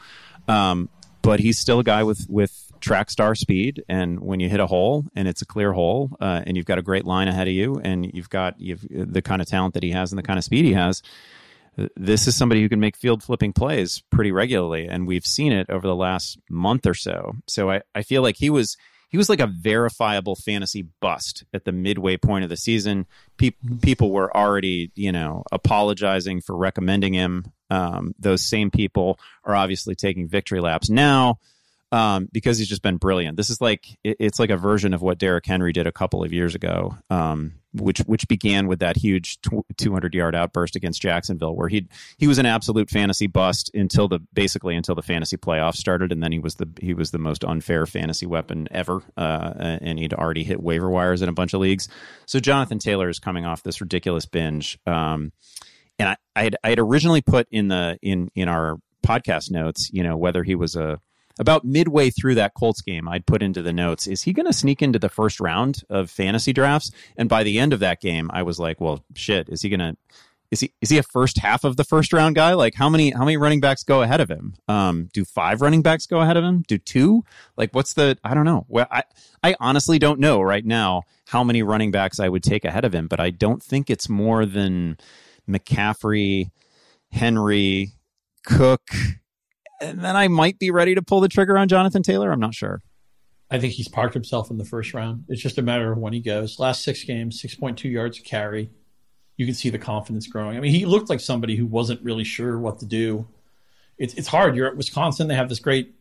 um, but he's still a guy with with track star speed. And when you hit a hole and it's a clear hole, uh, and you've got a great line ahead of you, and you've got you've the kind of talent that he has and the kind of speed he has. This is somebody who can make field flipping plays pretty regularly, and we've seen it over the last month or so. So I, I feel like he was he was like a verifiable fantasy bust at the midway point of the season. Pe- people were already, you know, apologizing for recommending him. Um, those same people are obviously taking victory laps now um, because he's just been brilliant. This is like it, it's like a version of what Derrick Henry did a couple of years ago, um, which which began with that huge two hundred yard outburst against Jacksonville, where he he was an absolute fantasy bust until the basically until the fantasy playoffs started, and then he was the he was the most unfair fantasy weapon ever, uh, and he'd already hit waiver wires in a bunch of leagues. So Jonathan Taylor is coming off this ridiculous binge, um, and I I had, I had originally put in the in in our podcast notes, you know, whether he was a about midway through that Colts game, I'd put into the notes, is he going to sneak into the first round of fantasy drafts? And by the end of that game, I was like, well, shit, is he going to is he is he a first half of the first round guy? Like how many how many running backs go ahead of him? Um, do five running backs go ahead of him? Do two? Like what's the I don't know. Well, I I honestly don't know right now how many running backs I would take ahead of him, but I don't think it's more than McCaffrey, Henry, Cook, and then I might be ready to pull the trigger on Jonathan Taylor. I'm not sure. I think he's parked himself in the first round. It's just a matter of when he goes. Last six games, 6.2 yards carry. You can see the confidence growing. I mean, he looked like somebody who wasn't really sure what to do. It's, it's hard. You're at Wisconsin. They have this great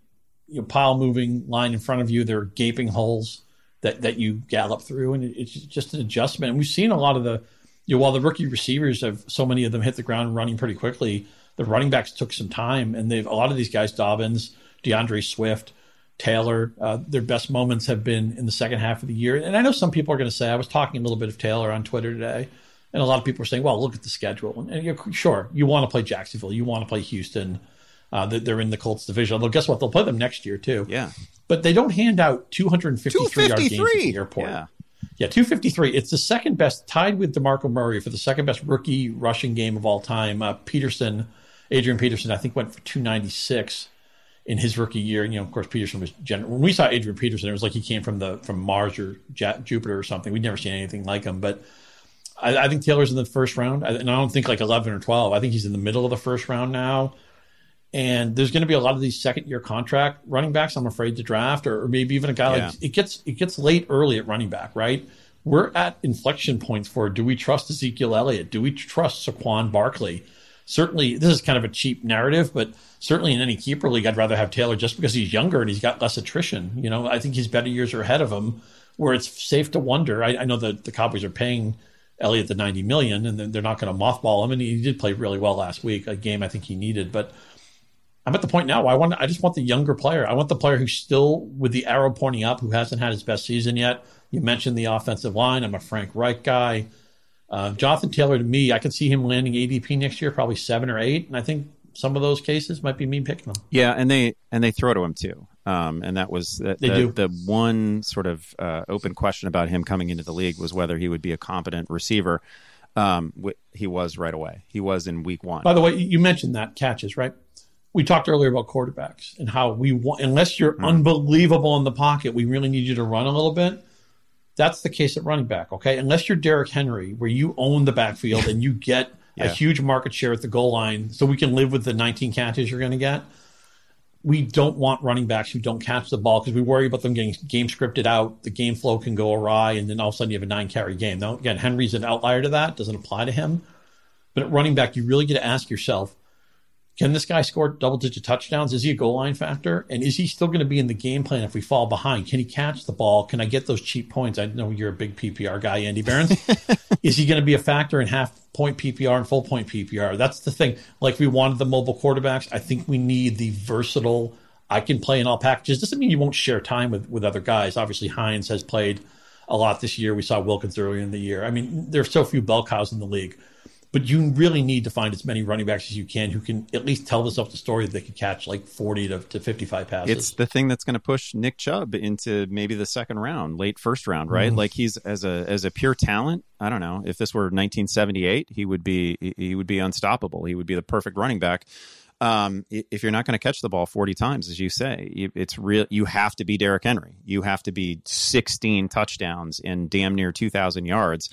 you know, pile moving line in front of you. There are gaping holes that, that you gallop through, and it's just an adjustment. And we've seen a lot of the, you know, while the rookie receivers have so many of them hit the ground running pretty quickly, the running backs took some time, and they've a lot of these guys, Dobbins, D'Andre Swift, Taylor, uh, their best moments have been in the second half of the year. And I know some people are going to say, I was talking a little bit of Taylor on Twitter today, and a lot of people are saying, well, look at the schedule. And, and you're, sure, you want to play Jacksonville, you want to play Houston. Uh, they're in the Colts division. Although, guess what? They'll play them next year too. Yeah. But they don't hand out 253 yard games at the airport. Yeah. Yeah, 253. It's the second best, tied with DeMarco Murray for the second best rookie rushing game of all time. Uh, Peterson Adrian Peterson, I think, went for 296 in his rookie year. And, you know, of course, Peterson was gen- when we saw Adrian Peterson, it was like he came from the from Mars or J- Jupiter or something. We'd never seen anything like him. But I, I think Taylor's in the first round, I, and I don't think like 11 or 12. I think he's in the middle of the first round now. And there's going to be a lot of these second year contract running backs. I'm afraid to draft, or, or maybe even a guy yeah. like it gets it gets late early at running back, right? We're at inflection points for do we trust Ezekiel Elliott? Do we trust Saquon Barkley? Certainly this is kind of a cheap narrative, but certainly in any keeper league, I'd rather have Taylor just because he's younger and he's got less attrition. You know, I think his better years are ahead of him, where it's safe to wonder. I, I know that the Cowboys are paying Elliott the ninety million, and they're not going to mothball him. And he did play really well last week, a game I think he needed, but. I'm at the point now. I want. I just want the younger player. I want the player who's still with the arrow pointing up, who hasn't had his best season yet. You mentioned the offensive line. I'm a Frank Reich guy. Uh, Jonathan Taylor, to me, I could see him landing ADP next year, probably seven or eight, and I think some of those cases might be me picking them. Yeah, and they and they throw to him too. Um, and that was the, they the, do. the one sort of uh, open question about him coming into the league was whether he would be a competent receiver. Um, he was right away. He was in week one. By the way, you mentioned that catches, right? We talked earlier about quarterbacks and how we want, unless you're mm. unbelievable in the pocket, we really need you to run a little bit. That's the case at running back, okay? Unless you're Derrick Henry, where you own the backfield and you get yeah. a huge market share at the goal line, so we can live with the 19 catches you're going to get. We don't want running backs who don't catch the ball because we worry about them getting game scripted out. The game flow can go awry, and then all of a sudden you have a nine carry game. Now, again, Henry's an outlier to that; doesn't apply to him. But at running back, you really get to ask yourself: can this guy score double digit touchdowns? Is he a goal line factor? And is he still going to be in the game plan if we fall behind? Can he catch the ball? Can I get those cheap points? I know you're a big PPR guy, Andy Behrens. is he going to be a factor in half point PPR and full point PPR? That's the thing. Like we wanted the mobile quarterbacks. I think we need the versatile, I can play in all packages. Doesn't mean you won't share time with, with other guys. Obviously, Hines has played a lot this year. We saw Wilkins earlier in the year. I mean, there's so few bell cows in the league but you really need to find as many running backs as you can who can at least tell themselves the story that they could catch like 40 to, to 55 passes. It's the thing that's going to push Nick Chubb into maybe the second round, late first round, right? Mm. Like he's as a as a pure talent. I don't know if this were 1978, he would be he would be unstoppable. He would be the perfect running back. Um, if you're not going to catch the ball 40 times, as you say, it's real. You have to be Derrick Henry. You have to be 16 touchdowns and damn near 2,000 yards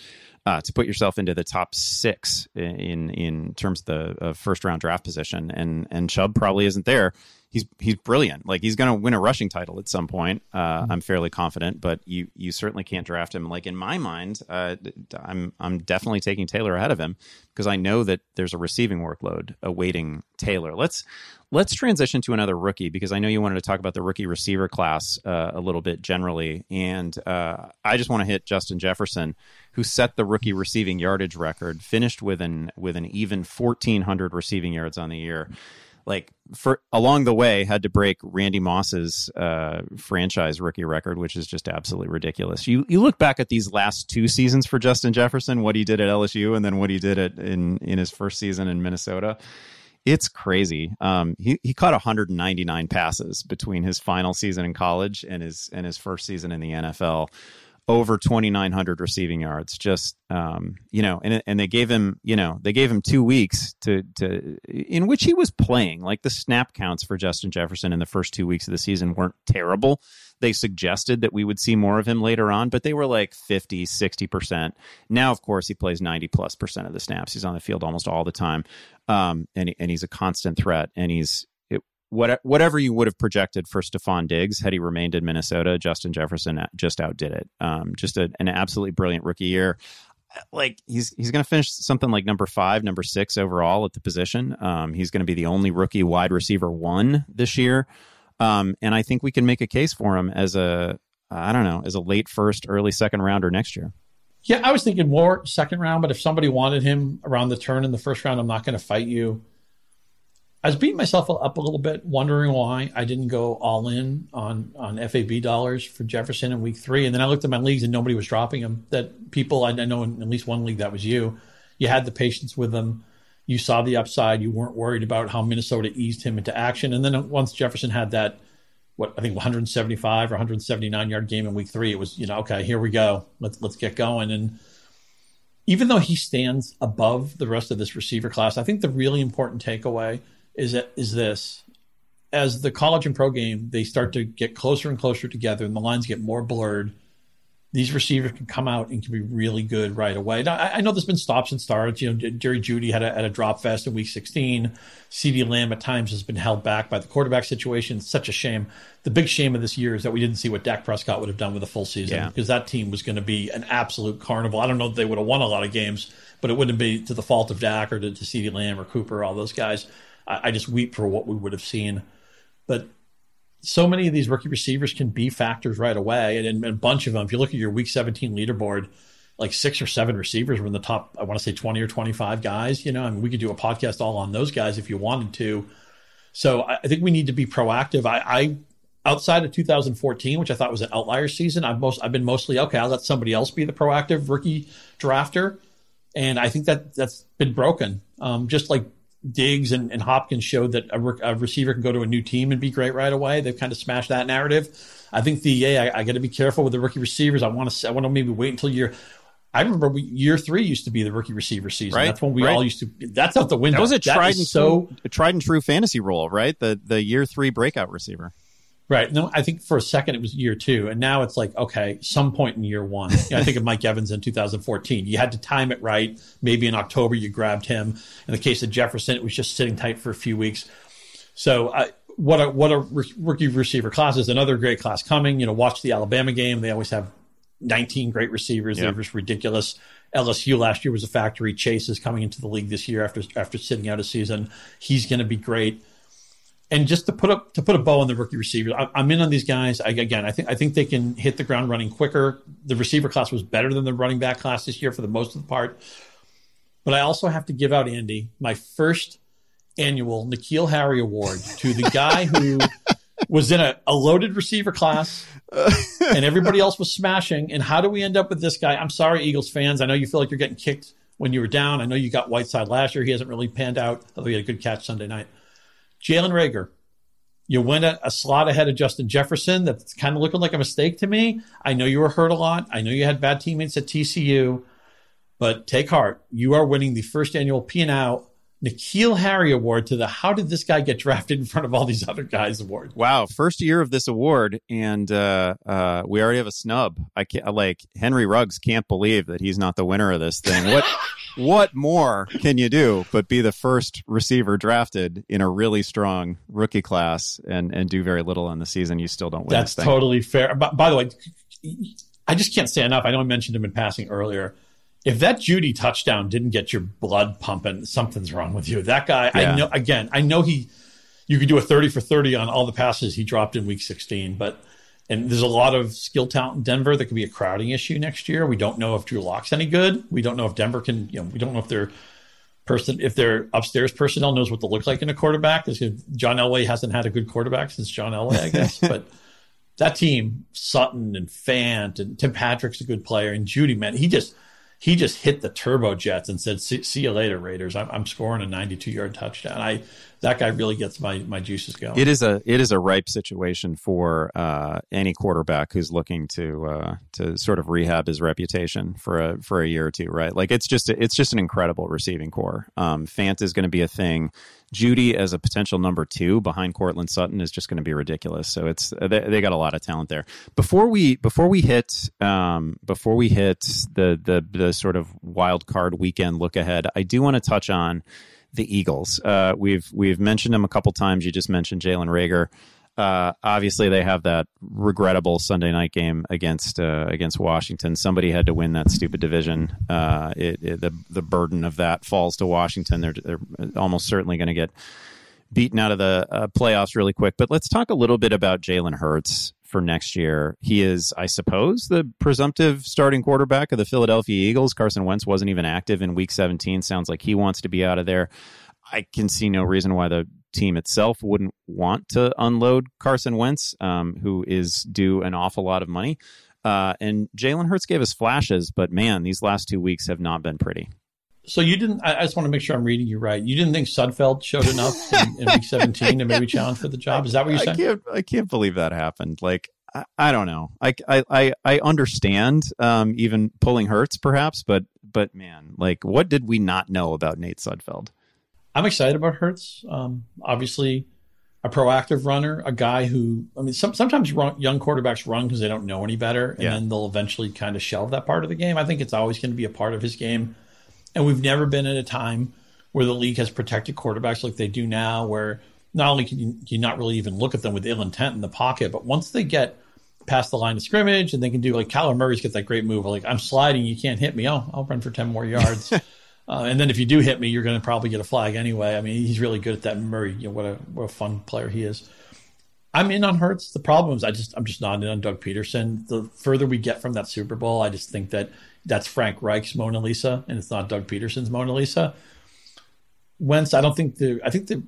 uh, to put yourself into the top six in in terms of the uh, first round draft position. And and Chubb probably isn't there. He's he's brilliant. Like he's going to win a rushing title at some point. Uh, Mm-hmm. I'm fairly confident, but you you certainly can't draft him. Like in my mind, uh, I'm I'm definitely taking Taylor ahead of him because I know that there's a receiving workload awaiting Taylor. Let's let's transition to another rookie because I know you wanted to talk about the rookie receiver class uh, a little bit generally, and uh, I just want to hit Justin Jefferson, who set the rookie receiving yardage record, finished with an with an even 1,400 receiving yards on the year like for along the way had to break Randy Moss's uh, franchise rookie record, which is just absolutely ridiculous. You you look back at these last two seasons for Justin Jefferson, what he did at LSU, and then what he did at, in in his first season in Minnesota. It's crazy. Um, he he caught 199 passes between his final season in college and his and his first season in the NFL over 2900 receiving yards just um, you know and and they gave him you know they gave him 2 weeks to to in which he was playing. Like the snap counts for Justin Jefferson in the first 2 weeks of the season weren't terrible. They suggested that we would see more of him later on but they were like 50 60% now of course he plays 90 plus percent of the snaps. He's on the field almost all the time. Um, and and he's a constant threat and he's what, whatever you would have projected for Stefon Diggs had he remained in Minnesota, Justin Jefferson just outdid it. Um, just a, an absolutely brilliant rookie year. Like he's he's going to finish something like number five, number six overall at the position. Um, he's going to be the only rookie wide receiver one this year, um, and I think we can make a case for him as a I don't know as a late first, early second rounder next year. Yeah, I was thinking more second round, but if somebody wanted him around the turn in the first round, I'm not going to fight you. I was beating myself up a little bit, wondering why I didn't go all in on on FAB dollars for Jefferson in week three. And then I looked at my leagues and nobody was dropping him. That people I know in at least one league that was you. You had the patience with him. You saw the upside. You weren't worried about how Minnesota eased him into action. And then once Jefferson had that, what I think 175 or 179 yard game in week three, it was you know okay here we go. Let's let's get going. And even though he stands above the rest of this receiver class, I think the really important takeaway is that is this as the college and pro game they start to get closer and closer together and the lines get more blurred these receivers can come out and can be really good right away. Now, I, I know there's been stops and starts. You know, Jerry Jeudy had a, had a drop fest in week 16. CeeDee Lamb at times has been held back by the quarterback situation. It's such a shame. The big shame of this year is that we didn't see what Dak Prescott would have done with a full season Yeah. because that team was going to be an absolute carnival. I don't know that they would have won a lot of games, but it wouldn't be to the fault of Dak or to, to CeeDee Lamb or Cooper, all those guys. I, I just weep for what we would have seen. But so many of these rookie receivers can be factors right away. And, and a bunch of them, if you look at your week 17 leaderboard, like six or seven receivers were in the top, I want to say 20 or 25 guys. You know, I mean, we could do a podcast all on those guys if you wanted to. So I, I think we need to be proactive. I, I, outside of 2014, which I thought was an outlier season, I've most, I've been mostly, okay, I'll let somebody else be the proactive rookie drafter. And I think that that's been broken. Um, just like Diggs and, and Hopkins showed that a, re- a receiver can go to a new team and be great right away. They've kind of smashed that narrative. I think the yeah, I, I got to be careful with the rookie receivers. I want to I want to maybe wait until year. I remember we, year three used to be the rookie receiver season. Right, That's when we right. all used to. That's out the window. That was a That tried and so true, a tried and true fantasy role, right? The the year three breakout receiver. Right. No, I think for a second it was year two, and now it's like okay, some point in year one. I think of Mike Evans in 2014. You had to time it right. Maybe in October you grabbed him. In the case of Jefferson, it was just sitting tight for a few weeks. So uh, what a what a rookie receiver class is another great class coming. You know, watch the Alabama game. They always have 19 great receivers. Yep. They're just ridiculous. LSU last year was a factory. Chase is coming into the league this year after after sitting out a season. He's going to be great and just to put up to put a bow on the rookie receivers, I, I'm in on these guys. I, again, I think I think they can hit the ground running quicker. The receiver class was better than the running back class this year for the most of the part. But I also have to give out Andy my first annual N'Keal Harry Award to the guy who was in a, a loaded receiver class and everybody else was smashing. And how do we end up with this guy? I'm sorry, Eagles fans. I know you feel like you're getting kicked when you were down. I know you got Whiteside last year. He hasn't really panned out, although he had a good catch Sunday night. Jalen Reagor, you went a, a slot ahead of Justin Jefferson. That's kind of looking like a mistake to me. I know you were hurt a lot. I know you had bad teammates at TCU, but take heart. You are winning the first annual P&L N'Keal Harry Award to the "How did this guy get drafted in front of all these other guys?" award. Wow, first year of this award, and uh, uh, we already have a snub. I can't like Henry Ruggs can't believe that he's not the winner of this thing. What what more can you do but be the first receiver drafted in a really strong rookie class and and do very little in the season? You still don't win. That's totally fair. By, by the way, I just can't say enough. I know I mentioned him in passing earlier if that Jeudy touchdown didn't get your blood pumping, something's wrong with you. That guy, yeah. I know. Again, I know he. You could do a thirty for thirty on all the passes he dropped in Week 16, but and there's a lot of skill talent in Denver that could be a crowding issue next year. We don't know if Drew Lock's any good. We don't know if Denver can. You know, we don't know if their person, if their upstairs personnel knows what to look like in a quarterback. John Elway hasn't had a good quarterback since John Elway, I guess, but. That team, Sutton and Fant and Tim Patrick's a good player, and Jeudy, man, he just he just hit the turbo jets and said, "See, see you later, Raiders. I'm, I'm, scoring a 92 yard touchdown." I that guy really gets my my juices going. It is a it is a ripe situation for uh, any quarterback who's looking to uh, to sort of rehab his reputation for a for a year or two, right? Like it's just it's just an incredible receiving corps. Um, Fant is going to be a thing. Jeudy as a potential number two behind Courtland Sutton is just going to be ridiculous. So it's they, they, got a lot of talent there. Before we before we hit um, before we hit the the the sort of wild card weekend look ahead, I do want to touch on the Eagles. Uh, we've we've mentioned them a couple times. You just mentioned Jalen Reagor. Uh, obviously, they have that regrettable Sunday night game against uh, against Washington. Somebody had to win that stupid division. Uh, it, it, the the burden of that falls to Washington. They're they're almost certainly going to get beaten out of the uh, playoffs really quick. But let's talk a little bit about Jalen Hurts for next year. He is, I suppose, the presumptive starting quarterback of the Philadelphia Eagles. Carson Wentz wasn't even active in Week 17. Sounds like he wants to be out of there. I can see no reason why the team itself wouldn't want to unload Carson Wentz, um, who is due an awful lot of money. Uh, and Jalen Hurts gave us flashes, but man, these last two weeks have not been pretty. So you didn't. I, just want to make sure I'm reading you right. You didn't think Sudfeld showed enough in, in week 17 to maybe challenge for the job? Is that what you're saying? I can't. I can't believe that happened. Like I, I don't know. I I I understand um, even pulling Hurts perhaps, but but man, like what did we not know about Nate Sudfeld? I'm excited about Hurts. Um, obviously, a proactive runner, a guy who, I mean, some, sometimes run, young quarterbacks run because they don't know any better, and yeah. then they'll eventually kind of shelve that part of the game. I think it's always going to be a part of his game. And we've never been at a time where the league has protected quarterbacks like they do now, where not only can you, you not really even look at them with ill intent in the pocket, but once they get past the line of scrimmage and they can do like Kyler Murray's get that great move, like I'm sliding, you can't hit me. Oh, I'll run for 10 more yards. Uh, and then if you do hit me, you're going to probably get a flag anyway. I mean, he's really good at that. Murray, you know, what a what a fun player he is. I'm in on Hurts. The problem is I just I'm just not in on Doug Pederson. The further we get from that Super Bowl, I just think that that's Frank Reich's Mona Lisa, and it's not Doug Pederson's Mona Lisa. Wentz, I don't think the I think the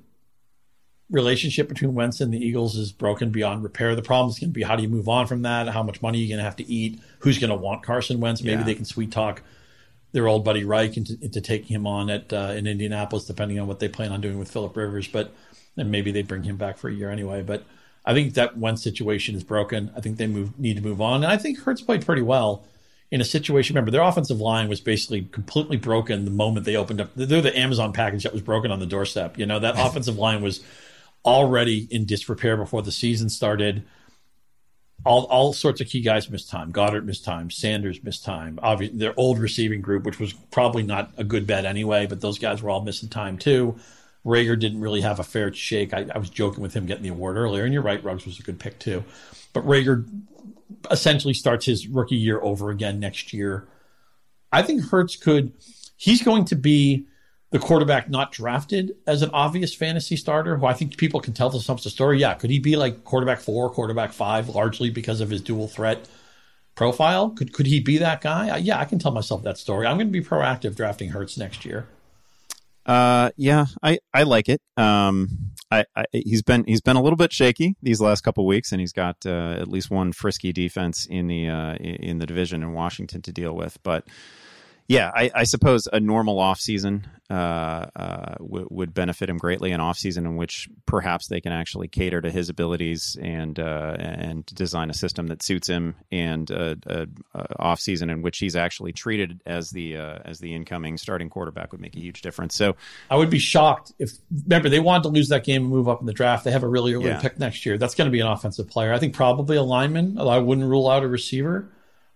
relationship between Wentz and the Eagles is broken beyond repair. The problem is going to be how do you move on from that? How much money are you going to have to eat? Who's going to want Carson Wentz? Maybe yeah. they can sweet talk their old buddy Reich into, into taking him on at uh, in Indianapolis, depending on what they plan on doing with Philip Rivers. But and maybe they bring him back for a year anyway. But I think that one situation is broken. I think they move need to move on, and I think Hurts played pretty well in a situation. Remember, their offensive line was basically completely broken the moment they opened up. They're the Amazon package that was broken on the doorstep. You know that offensive line was already in disrepair before the season started all all sorts of key guys missed time. Goedert missed time. Sanders missed time. Obviously, their old receiving group, which was probably not a good bet anyway, but those guys were all missing time too. Reagor didn't really have a fair shake. I, I was joking with him getting the award earlier, and you're right, Ruggs was a good pick too. But Reagor essentially starts his rookie year over again next year. I think Hurts could. He's going to be the quarterback not drafted as an obvious fantasy starter, who I think people can tell themselves the story. Yeah, could he be like quarterback four, quarterback five, largely because of his dual threat profile? Could could he be that guy? Yeah, I can tell myself that story. I'm going to be proactive drafting Hurts next year. Uh, yeah, I, I like it. Um, I, I, he's been he's been a little bit shaky these last couple weeks, and he's got uh, at least one frisky defense in the uh, in the division in Washington to deal with, but Yeah, I, I suppose a normal off season uh, uh, w- would benefit him greatly. An off season in which perhaps they can actually cater to his abilities and uh, and design a system that suits him, and a, a, a off season in which he's actually treated as the uh, as the incoming starting quarterback would make a huge difference. So I would be shocked if remember they wanted to lose that game and move up in the draft. They have a really early Yeah. pick next year. That's going to be an offensive player. I think probably a lineman. I wouldn't rule out a receiver.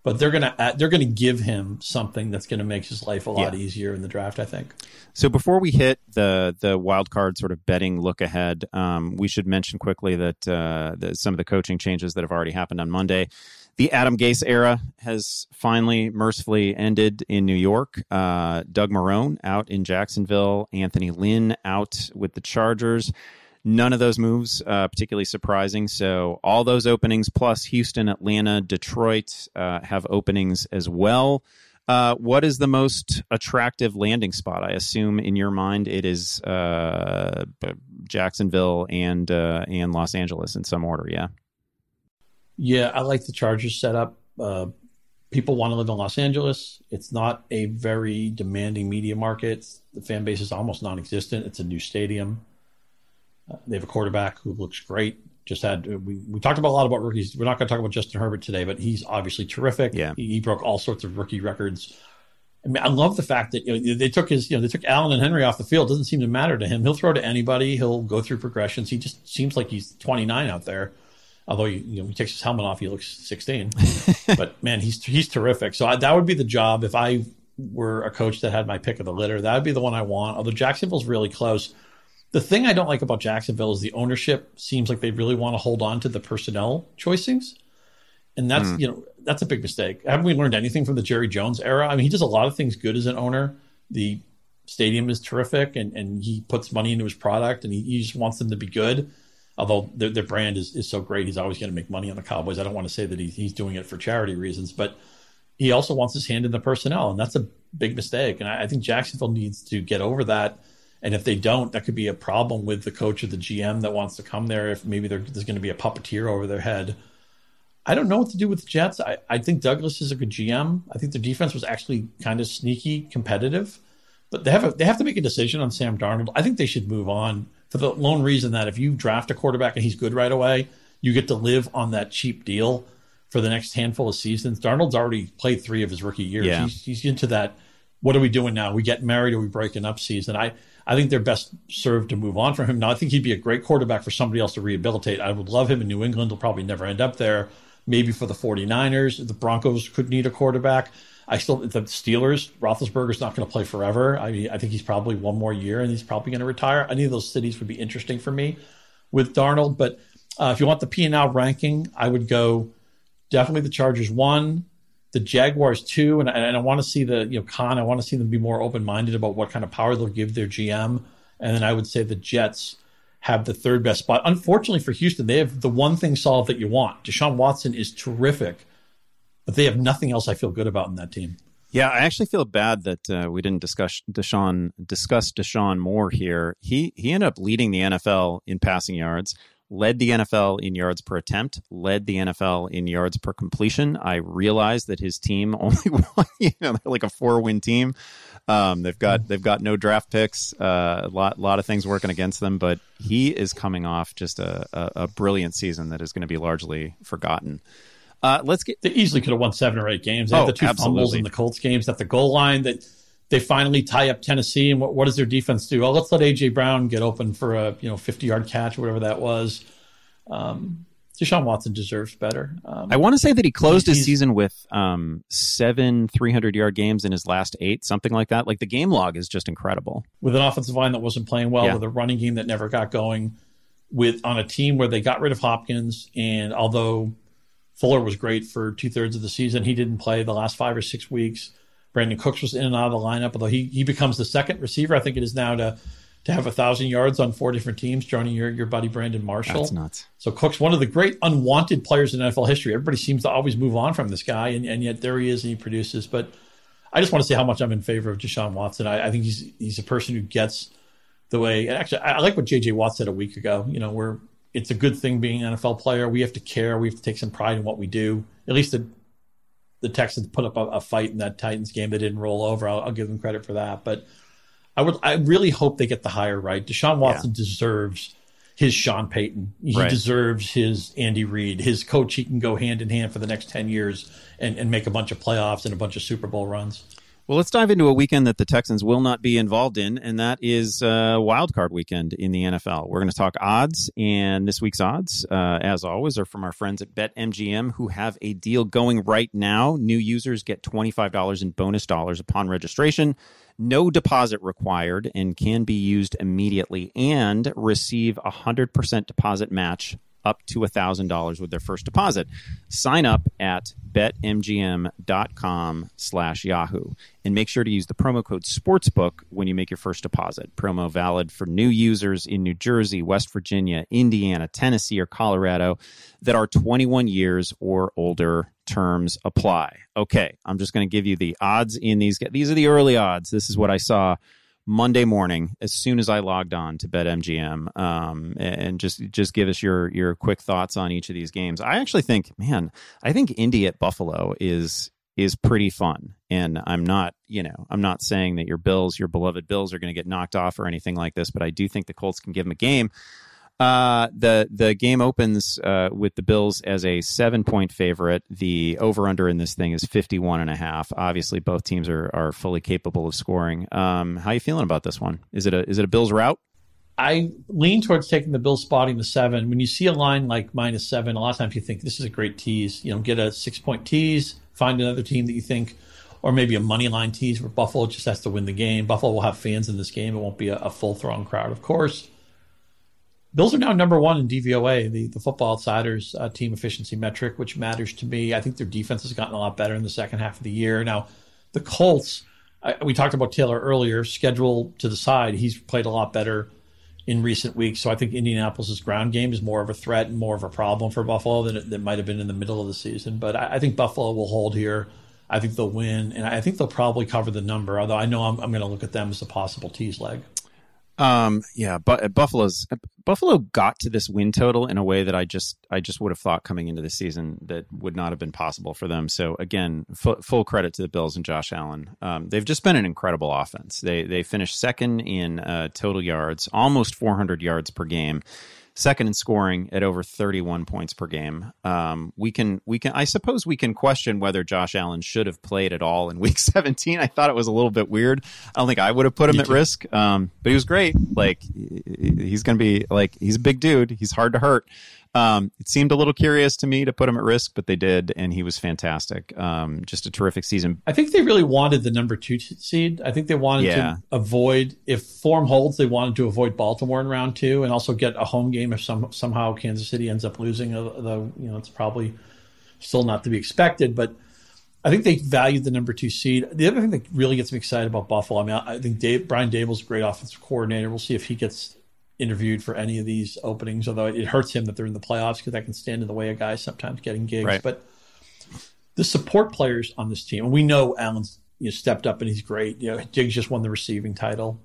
But they're gonna they're gonna give him something that's gonna make his life a lot Yeah. easier in the draft. I think. So before we hit the the wild card sort of betting look ahead, um, we should mention quickly that uh, the, some of the coaching changes that have already happened on Monday. The Adam Gase era has finally mercifully ended in New York. Uh, Doug Marrone out in Jacksonville. Anthony Lynn out with the Chargers. None of those moves uh, particularly surprising. So all those openings plus Houston, Atlanta, Detroit uh, have openings as well. Uh, what is the most attractive landing spot? I assume in your mind it is uh, Jacksonville and uh, and Los Angeles in some order. Yeah, Yeah, I like the Chargers setup. Uh, people want to live in Los Angeles. It's not a very demanding media market. The fan base is almost non-existent. It's a new stadium. They have a quarterback who looks great. Just had we, we talked about a lot about rookies. We're not going to talk about Justin Herbert today, but he's obviously terrific. Yeah. he, he broke all sorts of rookie records. I mean, I love the fact that you know, they took his, you know, they took Allen and Henry off the field. Doesn't seem to matter to him. He'll throw to anybody. He'll go through progressions. He just seems like he's 29 out there. Although you, you know, he takes his helmet off, he looks 16. but man, he's he's terrific. So I, that would be the job if I were a coach that had my pick of the litter. That would be the one I want. Although Jacksonville's really close. The thing I don't like about Jacksonville is the ownership seems like they really want to hold on to the personnel choicings. And that's, hmm. you know, that's a big mistake. Haven't we learned anything from the Jerry Jones era? I mean, he does a lot of things good as an owner. The stadium is terrific and, and he puts money into his product and he, he just wants them to be good. Although their, their brand is, is so great, he's always going to make money on the Cowboys. I don't want to say that he, he's doing it for charity reasons, but he also wants his hand in the personnel, and that's a big mistake. And I, I think Jacksonville needs to get over that. And if they don't, that could be a problem with the coach or the GM that wants to come there. If maybe there's going to be a puppeteer over their head. I don't know what to do with the Jets. I, I think Douglas is a good GM. I think their defense was actually kind of sneaky competitive, but they have a, they have to make a decision on Sam Darnold. I think they should move on for the lone reason that if you draft a quarterback and he's good right away, you get to live on that cheap deal for the next handful of seasons. Darnold's already played three of his rookie years. Yeah. He's, he's into that. What are we doing now? We get married or we breaking up season. I, I think they're best served to move on from him. Now, I think he'd be a great quarterback for somebody else to rehabilitate. I would love him in New England. He'll probably never end up there. Maybe for the 49ers. The Broncos could need a quarterback. I still, the Steelers, Roethlisberger's not going to play forever. I mean, I think he's probably one more year and he's probably going to retire. Any of those cities would be interesting for me with Darnold. But uh, if you want the P and L ranking, I would go definitely the Chargers one, the Jaguars too, and, and I want to see the you know Khan. I want to see them be more open minded about what kind of power they'll give their GM, and then I would say the Jets have the third best spot. Unfortunately for Houston, they have the one thing solved that you want. Deshaun Watson is terrific, but they have nothing else I feel good about in that team. Yeah, I actually feel bad that uh, we didn't discuss Deshaun discuss Deshaun more here. He he ended up leading the NFL in passing yards, led the NFL in yards per attempt, led the NFL in yards per completion. I realized that his team only won, you know, like a four win team. Um, they've got they've got no draft picks, uh, a lot lot of things working against them, but he is coming off just a, a, a brilliant season that is going to be largely forgotten. Uh, let's get They easily could have won seven or eight games. They Oh, had the two fumbles absolutely. in the Colts games at the goal line that they finally tie up Tennessee. And what, what does their defense do? Oh, let's let AJ Brown get open for a you know fifty yard catch or whatever that was. Um, Deshaun Watson deserves better. Um, I want to say that he closed his season with um, seven 300 yard games in his last eight, something like that. Like the game log is just incredible. with an offensive line that wasn't playing well, Yeah. with a running game that never got going, with on a team where they got rid of Hopkins, and although Fuller was great for two thirds of the season, he didn't play the last five or six weeks. Brandin Cooks was in and out of the lineup, although he he becomes the second receiver. I think it is now to to have a thousand yards on four different teams, joining your your buddy Brandon Marshall. That's nuts. So Cook's one of the great unwanted players in NFL history. Everybody seems to always move on from this guy, and, and yet there he is and he produces. But I just want to say how much I'm in favor of Deshaun Watson. I, I think he's he's a person who gets the way. Actually, I I like what JJ Watt said a week ago. You know, where it's a good thing being an NFL player. We have to care. We have to take some pride in what we do. At least the the Texans put up a, a, fight in that Titans game. They didn't roll over. I'll, I'll, give them credit for that. But I would, I really hope they get the hire right. Deshaun Watson yeah. deserves his Sean Payton. He right. deserves his Andy Reid, his coach. He can go hand in hand for the next ten years and, and make a bunch of playoffs and a bunch of Super Bowl runs. Well, let's dive into a weekend that the Texans will not be involved in, and that is uh, wild card weekend in the NFL. We're going to talk odds, and this week's odds, uh, as always, are from our friends at BetMGM who have a deal going right now. New users get $25 in bonus dollars upon registration. No deposit required and can be used immediately and receive a 100% deposit match up to $1,000 with their first deposit. Sign up at betmgm.com slash yahoo and make sure to use the promo code sportsbook when you make your first deposit. Promo valid for new users in New Jersey, West Virginia, Indiana, Tennessee, or Colorado that are 21 years or older. Terms apply. Okay, I'm just going to give you the odds in these. These are the early odds. This is what I saw Monday morning as soon as I logged on to BetMGM, um, and just just give us your your quick thoughts on each of these games. I actually think, man, I think Indy at Buffalo is is pretty fun, and I'm not, you know, I'm not saying that your Bills, your beloved Bills, are going to get knocked off or anything like this, but I do think the Colts can give them a game. Uh, the the game opens uh, with the Bills as a seven point favorite. The over under in this thing is 51 and a half. Obviously, both teams are, are fully capable of scoring. Um, how you feeling about this one? Is it a is it a Bills route? I lean towards taking the Bills spotting the seven. When you see a line like minus seven, a lot of times you think this is a great tease. You know, get a six point tease, find another team that you think, or maybe a money line tease where Buffalo just has to win the game. Buffalo will have fans in this game. It won't be a, a full throng crowd, of course. Bills are now number one in DVOA, the, the Football Outsiders uh, team efficiency metric, which matters to me. I think their defense has gotten a lot better in the second half of the year. Now, the Colts, I, we talked about Taylor earlier, schedule to the side. He's played a lot better in recent weeks. So I think Indianapolis' ground game is more of a threat and more of a problem for Buffalo than it, than might have been in the middle of the season. But I, I, think Buffalo will hold here. I think they'll win, and I think they'll probably cover the number. Although I know I'm, I'm going to look at them as a possible tease leg. Um, yeah, but Buffalo's Buffalo got to this win total in a way that I just I just would have thought coming into the season that would not have been possible for them. So again, f- full credit to the Bills and Josh Allen. Um, they've just been an incredible offense. They they finished second in uh, total yards, almost 400 yards per game second in scoring at over 31 points per game. Um, we can we can I suppose we can question whether Josh Allen should have played at all in Week 17. I thought it was a little bit weird. I don't think I would have put him at risk, um, but he was great. Like he's going to be like he's a big dude. He's hard to hurt. Um, it seemed a little curious to me to put him at risk, but they did, and he was fantastic. Um, just a terrific season. I think they really wanted the number two seed. I think they wanted yeah. to avoid, if form holds, they wanted to avoid Baltimore in round two, and also get a home game if some somehow Kansas City ends up losing. Uh, the you know it's probably still not to be expected, but. I think they valued the number two seed. The other thing that really gets me excited about Buffalo, I mean, I think Dave, Brian Daboll's a great offensive coordinator. We'll see if he gets interviewed for any of these openings, although it hurts him that they're in the playoffs because that can stand in the way of guys sometimes getting gigs. Right. But the support players on this team, and we know Allen's you know, stepped up and he's great. You know, Diggs just won the receiving title,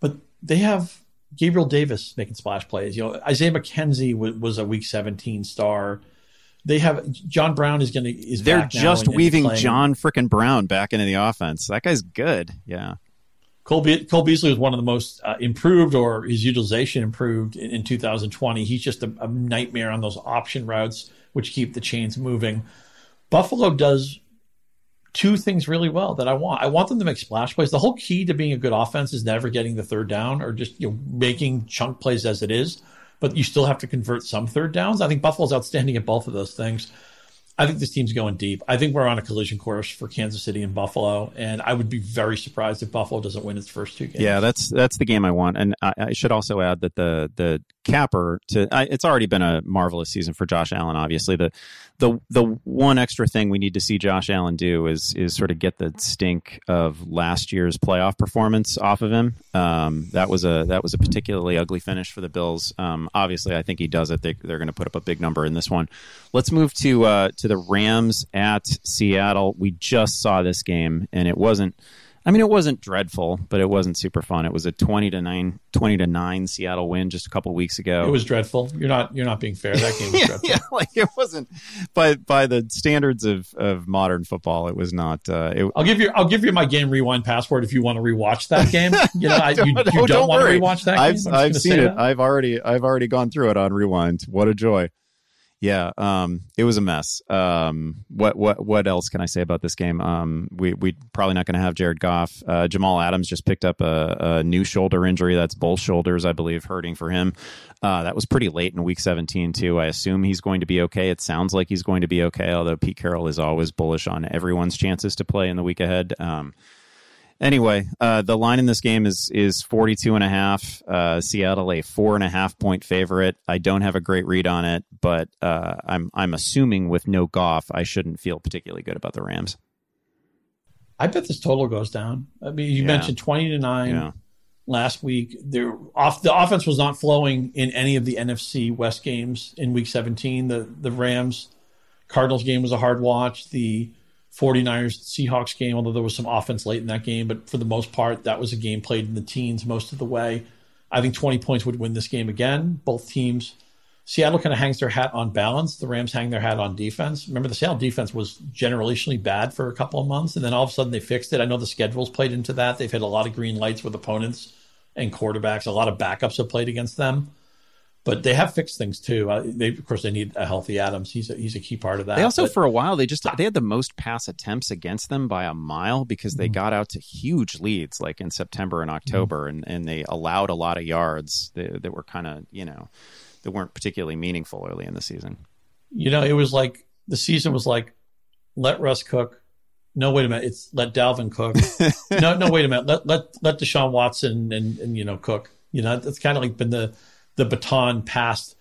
but they have Gabriel Davis making splash plays. You know, Isaiah McKenzie was, was a Week 17 star. They have John Brown is going to is they're just and, weaving and John freaking Brown back into the offense. That guy's good. Yeah. Cole, Be- Cole Beasley was one of the most uh, improved, or his utilization improved in, in 2020. He's just a, a, nightmare on those option routes, which keep the chains moving. Buffalo does two things really well that I want. I want them to make splash plays. The whole key to being a good offense is never getting the third down or just you know making chunk plays as it is, but you still have to convert some third downs. I think Buffalo's outstanding at both of those things. I think this team's going deep. I think we're on a collision course for Kansas City and Buffalo, and I would be very surprised if Buffalo doesn't win its first two games. Yeah, that's that's the game I want, and I, I should also add that the the capper to I, it's already been a marvelous season for Josh Allen. Obviously, the the the one extra thing we need to see Josh Allen do is is sort of get the stink of last year's playoff performance off of him. Um, that was a that was a particularly ugly finish for the Bills. Um, obviously, I think he does it. They, are going to put up a big number in this one. Let's move to uh, to the Rams at Seattle. We just saw this game, and it wasn't I mean, it wasn't dreadful, but it wasn't super fun. It was a twenty to nine, 20 to nine Seattle win just a couple weeks ago. It was dreadful. You're not you're not being fair. That game was yeah, dreadful. yeah, like it wasn't by by the standards of, of modern football. It was not. Uh, it, I'll give you I'll give you my game rewind password if you want to rewatch that game. You know, I, you, you don't, don't want worry. to rewatch that I've I've seen it. that. I've already I've already gone through it on rewind. What a joy. Yeah, um, it was a mess. Um, what what what else can I say about this game? Um, we we probably not going to have Jared Goff. Uh, Jamal Adams just picked up a, a new shoulder injury. That's both shoulders, I believe, hurting for him. Uh, that was pretty late in Week 17 too. I assume he's going to be okay. It sounds like he's going to be okay. Although Pete Carroll is always bullish on everyone's chances to play in the week ahead. Um, Anyway, uh, the line in this game is is 42 and a half. Uh, Seattle a four and a half point favorite. I don't have a great read on it, but uh, I'm I'm assuming with no Goff, I shouldn't feel particularly good about the Rams. I bet this total goes down. I mean, you Yeah. mentioned twenty to nine Yeah. last week. There off the offense was not flowing in any of the NFC West games in week 17. The the Rams Cardinals game was a hard watch. The 49ers Seahawks game, although there was some offense late in that game, but for the most part, that was a game played in the teens most of the way. I think 20 points would win this game again. Both teams. Seattle kind of hangs their hat on balance. The Rams hang their hat on defense. Remember, the Seattle defense was generationally bad for a couple of months, and then all of a sudden they fixed it. I know the schedules played into that. They've had a lot of green lights with opponents and quarterbacks. A lot of backups have played against them, but they have fixed things too. Uh, they, of course, they need a healthy Adams. He's a, he's a key part of that. They also, But- for a while, they just they had the most pass attempts against them by a mile because they got out to huge leads, like in September and October, and, and they allowed a lot of yards that, that were kind of you know that weren't particularly meaningful early in the season. You know, it was like the season was like, let Russ cook. No, wait a minute. It's let Dalvin cook. no, no, wait a minute. Let let let Deshaun Watson and and you know cook. You know, that's kind of like been the the baton passed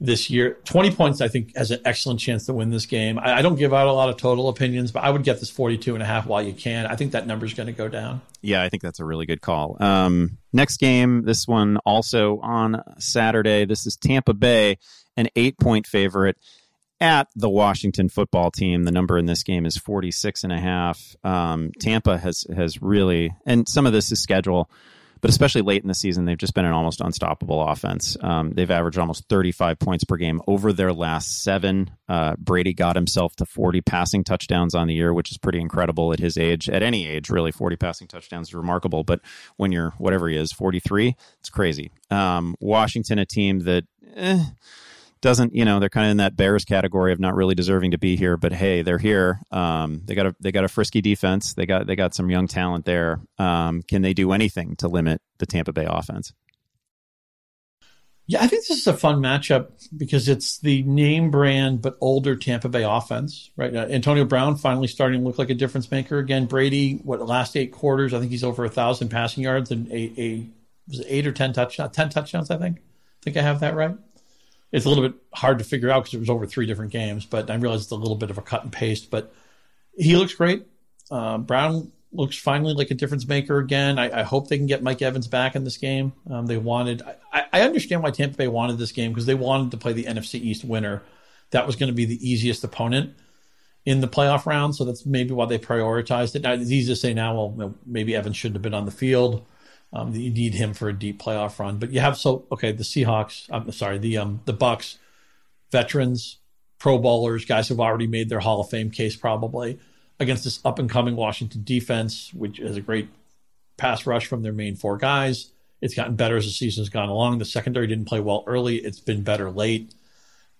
this year. Twenty points, I think, has an excellent chance to win this game. I, I don't give out a lot of total opinions, but I would get this 42 and a half while you can. I think that number is going to go down. Yeah, I think that's a really good call. Um, next game, this one also on Saturday. This is Tampa Bay, an eight point favorite at the Washington football team. The number in this game is 46 and a half. Um, Tampa has, has really, and some of this is schedule, but especially late in the season, they've just been an almost unstoppable offense. Um, they've averaged almost 35 points per game over their last seven. Uh, Brady got himself to 40 passing touchdowns on the year, which is pretty incredible at his age. At any age, really, 40 passing touchdowns is remarkable. But when you're whatever he is, 43, it's crazy. Um, Washington, a team that. Eh, doesn't you know they're kind of in that Bears category of not really deserving to be here, but hey, they're here. Um, they got a they got a frisky defense. They got they got some young talent there. Um, can they do anything to limit the Tampa Bay offense? Yeah, I think this is a fun matchup because it's the name brand but older Tampa Bay offense, right? Uh, Antonio Brown finally starting to look like a difference maker again. Brady, what last eight quarters, I think he's over a thousand passing yards and a, a was eight or ten touchdowns, ten touchdowns, I think. I think I have that right. It's a little bit hard to figure out because it was over three different games, but I realize it's a little bit of a cut and paste. But he looks great. Uh, Brown looks finally like a difference maker again. I, I, hope they can get Mike Evans back in this game. Um, they wanted. I, I, understand why Tampa Bay wanted this game because they wanted to play the NFC East winner. That was going to be the easiest opponent in the playoff round, so that's maybe why they prioritized it. Now it's easy to say now, well, maybe Evans shouldn't have been on the field. Um, you need him for a deep playoff run, but you have so okay. The Seahawks, I'm sorry, the um, the Bucks, veterans, Pro Bowlers, guys who've already made their Hall of Fame case probably against this up and coming Washington defense, which has a great pass rush from their main four guys. It's gotten better as the season's gone along. The secondary didn't play well early. It's been better late.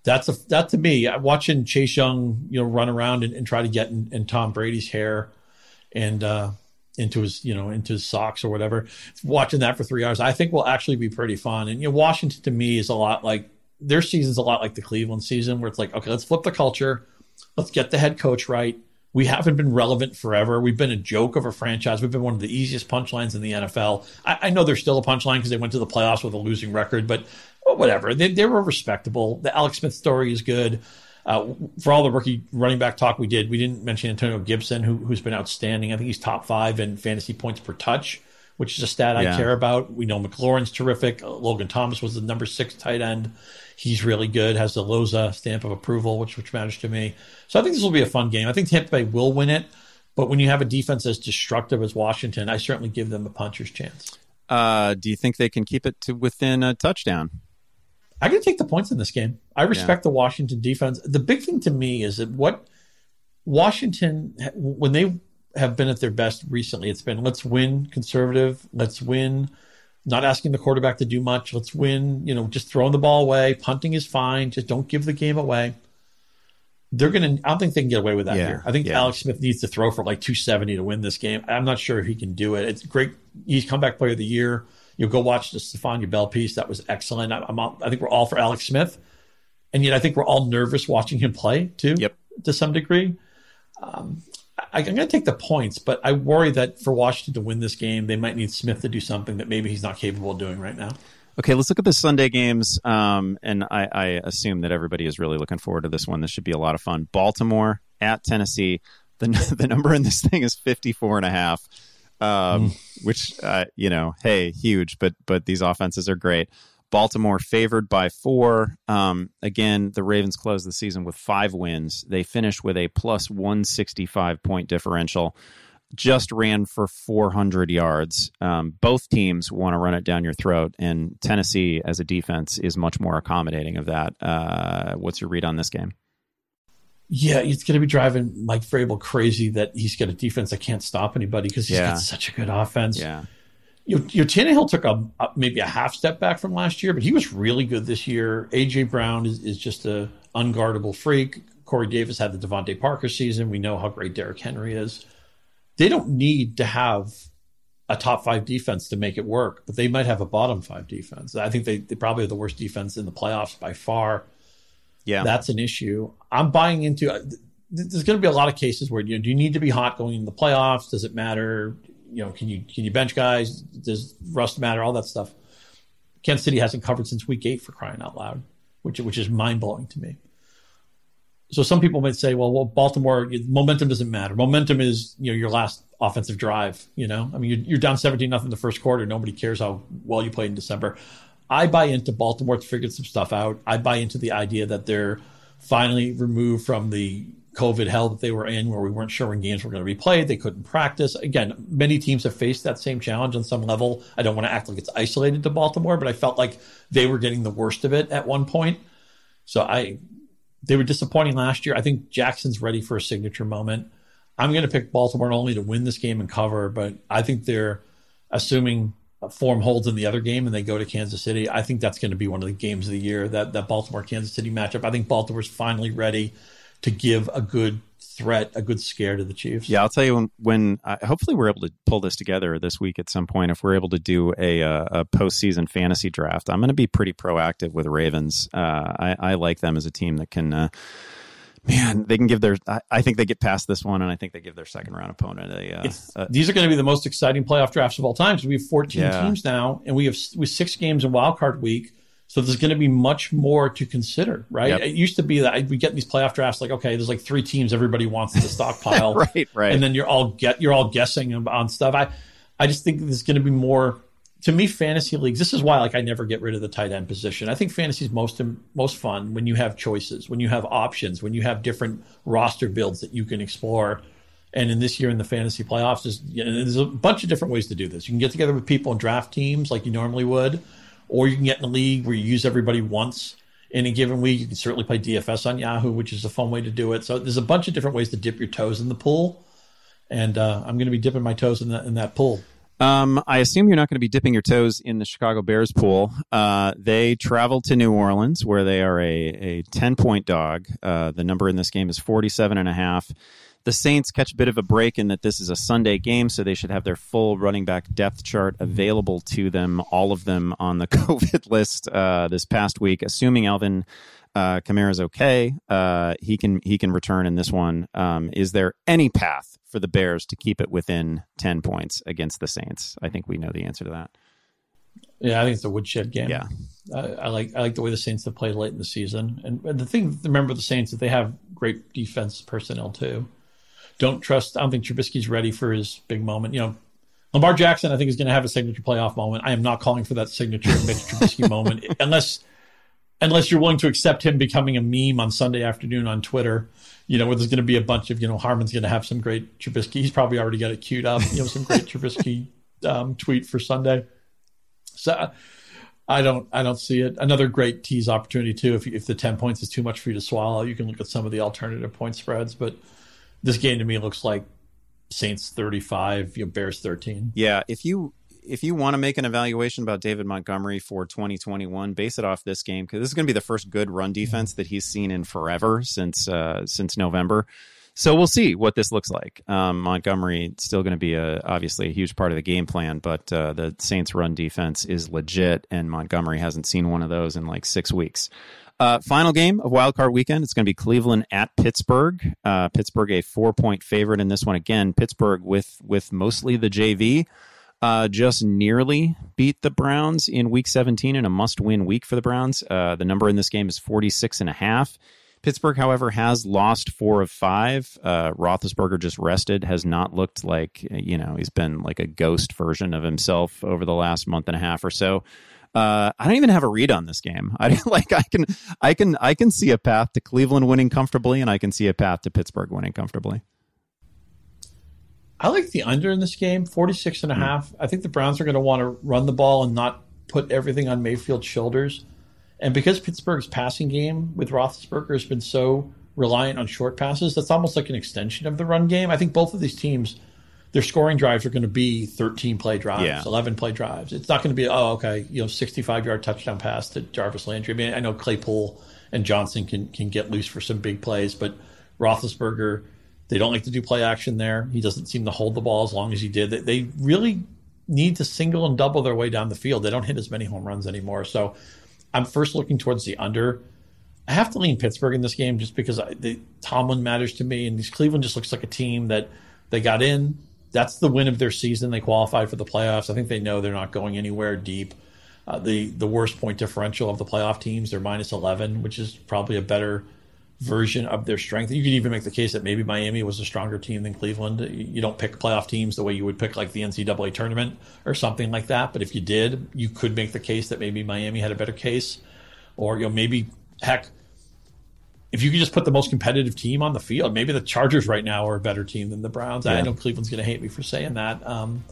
That's a that to me. Watching Chase Young, you know, run around and, and try to get in, in, Tom Brady's hair and uh, into his, you know, into his socks or whatever. Watching that for three hours, I think will actually be pretty fun. And you know, Washington to me is a lot like their season's a lot like the Cleveland season, where it's like, okay, let's flip the culture, let's get the head coach right we haven't been relevant forever. We've been a joke of a franchise. We've been one of the easiest punchlines in the NFL. I, I know there's still a punchline because they went to the playoffs with a losing record, but well, whatever. They, they, were respectable. The Alex Smith story is good. Uh, for all the rookie running back talk we did, we didn't mention Antonio Gibson, who, has been outstanding. I think he's top five in fantasy points per touch, which is a stat I Yeah. care about. We know McLaurin's terrific. Logan Thomas was the number six tight end. He's really good, has the Loza stamp of approval, which which matters to me. So I think this will be a fun game. I think Tampa Bay will win it, But when you have a defense as destructive as Washington, I certainly give them a puncher's chance. Uh, do you think they can keep it to within a touchdown? I can take the points in this game. I respect yeah. the Washington defense. The big thing to me is that what Washington, when they have been at their best recently, it's been let's win conservative, let's win, not asking the quarterback to do much, let's win, you know, just throwing the ball away. Punting is fine, just don't give the game away they're going to. I don't think they can get away with that yeah, here. I think yeah. Alex Smith needs to throw for like 270 to win this game. I'm not sure if he can do it. It's great. He's comeback player of the year. You'll go watch the Stephania Bell piece. That was excellent. I, am I think we're all for Alex Smith, and yet I think we're all nervous watching him play too. Yep. To some degree. Um, I, am going to take the points, but I worry that for Washington to win this game, they might need Smith to do something that maybe he's not capable of doing right now. Okay, let's look at the Sunday games. Um, and I, I, assume that everybody is really looking forward to this one. This should be a lot of fun. Baltimore at Tennessee. The, the number in this thing is 54 and a half, um, mm. which, uh, you know, hey, huge, but, but these offenses are great. Baltimore favored by four. Um, again, the Ravens closed the season with five wins. They finished with a plus 165 point differential just ran for 400 yards. Um, both teams want to run it down your throat, and Tennessee, as a defense, is much more accommodating of that. Uh, what's your read on this game? Yeah, it's going to be driving Mike Vrabel crazy that he's got a defense that can't stop anybody because he's yeah. got such a good offense. Yeah. You know, you know, Tannehill took a, a, maybe a half step back from last year, but he was really good this year. AJ Brown is, is just a unguardable freak. Corey Davis had the DeVante Parker season. We know how great Derrick Henry is they don't need to have a top five defense to make it work, but they might have a bottom five defense. I think they, they probably have the worst defense in the playoffs by far. Yeah, that's an issue. I'm buying into. Uh, there's going to be a lot of cases where you know, do you need to be hot going into the playoffs? Does it matter? You know, can you can you bench guys? Does rust matter? All that stuff. Kansas City hasn't covered since week eight for crying out loud, which which is mind blowing to me so some people might say, well, well, Baltimore momentum doesn't matter. Momentum is you know your last offensive drive. You know, I mean, you're, you're down seventeen nothing in the first quarter. Nobody cares how well you played in December. I buy into Baltimore's figured some stuff out. I buy into the idea that they're finally removed from the COVID hell that they were in, where we weren't sure when games were going to be played. They couldn't practice. Again, many teams have faced that same challenge on some level. I don't want to act like it's isolated to Baltimore, but I felt like they were getting the worst of it at one point. So I they were disappointing last year. I think Jackson's ready for a signature moment. I'm going to pick Baltimore only to win this game and cover, but I think they're assuming form holds in the other game and they go to Kansas City. I think that's going to be one of the games of the year that that Baltimore Kansas City matchup. I think Baltimore's finally ready to give a good threat, a good scare to the Chiefs. Yeah, I'll tell you when. when uh, hopefully, we're able to pull this together this week at some point. If we're able to do a, uh, a postseason fantasy draft, I'm going to be pretty proactive with Ravens. Uh, I, I, like them as a team that can. Uh, man, they can give their. I, I, think they get past this one, and I think they give their second round opponent a. Uh, a these are going to be the most exciting playoff drafts of all time. So we have 14 yeah. teams now, and we have with six games in Wild Card Week so there's going to be much more to consider, right? Yep. It used to be that we get these playoff drafts like, okay, there's like three teams everybody wants to stockpile, right? Right. And then you're all get you're all guessing on stuff. I I just think there's going to be more. To me, fantasy leagues. This is why, like, I never get rid of the tight end position. I think fantasy is most most fun when you have choices, when you have options, when you have different roster builds that you can explore. And in this year in the fantasy playoffs, there's, you know, there's a bunch of different ways to do this. You can get together with people and draft teams like you normally would or you can get in a league where you use everybody once in a given week. You can certainly play DFS on Yahoo, which is a fun way to do it. So there's a bunch of different ways to dip your toes in the pool, and uh, I'm going to be dipping my toes in that in that pool. Um, I assume you're not going to be dipping your toes in the Chicago Bears pool. Uh, they travel to New Orleans, where they are a, a 10 point dog. Uh, the number in this game is 47 and a half. The Saints catch a bit of a break in that this is a Sunday game, so they should have their full running back depth chart available to them, all of them on the COVID list uh, this past week, assuming Alvin uh, Kamara's okay. Uh, he can he can return in this one. Um, is there any path for the Bears to keep it within ten points against the Saints? I think we know the answer to that. Yeah, I think it's a woodshed game. Yeah, I, I like I like the way the Saints have played late in the season, and, and the thing remember the Saints that they have great defense personnel too don't trust. I don't think Trubisky's ready for his big moment. You know, Lamar Jackson, I think, is going to have a signature playoff moment. I am not calling for that signature Mitch Trubisky moment unless unless you're willing to accept him becoming a meme on Sunday afternoon on Twitter, you know, where there's going to be a bunch of, you know, Harmon's going to have some great Trubisky. He's probably already got it queued up, you know, some great Trubisky um, tweet for Sunday. So I don't, I don't see it. Another great tease opportunity too. If if the ten points is too much for you to swallow, you can look at some of the alternative point spreads. But this game to me looks like Saints 35, you know, Bears 13. Yeah, if you if you want to make an evaluation about David Montgomery for 2021, base it off this game because this is going to be the first good run defense that he's seen in forever since uh, since November. So we'll see what this looks like. Um, Montgomery still going to be a, obviously a huge part of the game plan, but uh, the Saints' run defense is legit, and Montgomery hasn't seen one of those in like six weeks. Uh, final game of Wild Card Weekend. It's going to be Cleveland at Pittsburgh. Uh, Pittsburgh a four point favorite in this one. Again, Pittsburgh with with mostly the JV. Uh, just nearly beat the Browns in Week 17 in a must-win week for the Browns. Uh, the number in this game is 46 and a half. Pittsburgh, however, has lost four of five. Uh, Roethlisberger just rested, has not looked like you know he's been like a ghost version of himself over the last month and a half or so. Uh, I don't even have a read on this game. I like I can I can I can see a path to Cleveland winning comfortably, and I can see a path to Pittsburgh winning comfortably. I like the under in this game, 46 and a mm. half. I think the Browns are going to want to run the ball and not put everything on Mayfield's shoulders. And because Pittsburgh's passing game with Roethlisberger has been so reliant on short passes, that's almost like an extension of the run game. I think both of these teams – their scoring drives are going to be 13 play drives, yeah. 11 play drives. It's not going to be, oh, okay, you know, 65 yard touchdown pass to Jarvis Landry. I mean, I know Claypool and Johnson can, can get loose for some big plays, but Roethlisberger, they don't like to do play action there. He doesn't seem to hold the ball as long as he did. They, they really need to single and double their way down the field. They don't hit as many home runs anymore. So I'm first looking towards the under. I have to lean Pittsburgh in this game just because I, the, Tomlin matters to me, and these Cleveland just looks like a team that they got in, that's the win of their season. They qualified for the playoffs. I think they know they're not going anywhere deep. Uh, the the worst point differential of the playoff teams, they're minus eleven, which is probably a better version of their strength. You could even make the case that maybe Miami was a stronger team than Cleveland. You don't pick playoff teams the way you would pick like the NCAA tournament or something like that. But if you did, you could make the case that maybe Miami had a better case, or you know maybe heck if you could just put the most competitive team on the field, maybe the Chargers right now are a better team than the Browns. Yeah. I know Cleveland's going to hate me for saying that, um,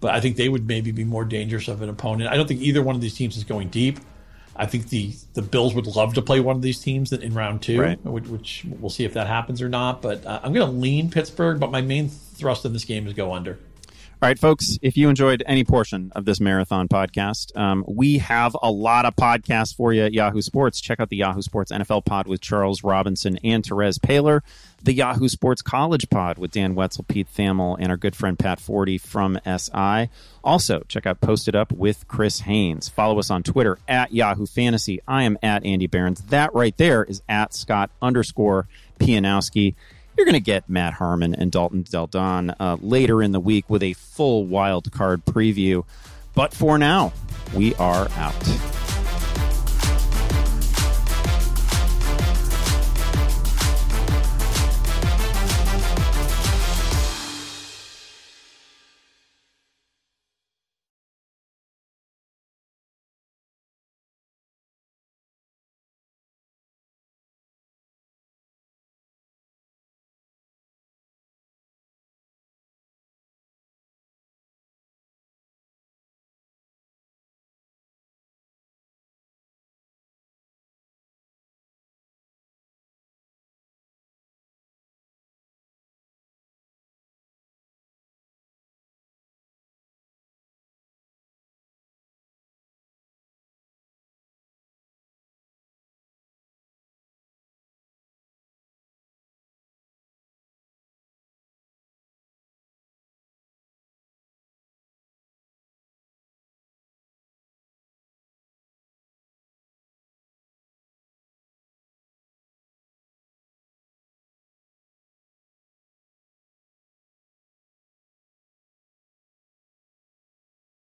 but I think they would maybe be more dangerous of an opponent. I don't think either one of these teams is going deep. I think the the Bills would love to play one of these teams in round two, right. which, which, we'll see if that happens or not. But uh, I'm going to lean Pittsburgh, but my main thrust in this game is go under. All right, folks, if you enjoyed any portion of this marathon podcast, um, we have a lot of podcasts for you at Yahoo Sports. Check out the Yahoo Sports NFL pod with Charles Robinson and Terez Paylor, the Yahoo Sports College pod with Dan Wetzel, Pete Thamel, and our good friend Pat Forde from SI. Also, check out Posted Up with Chris Haynes. Follow us on Twitter at Yahoo Fantasy. I am at Andy Behrens. That right there is at Scott underscore Pianowski. You're going to get Matt Harmon and Dalton Del Don uh, later in the week with a full wild card preview. But for now, we are out.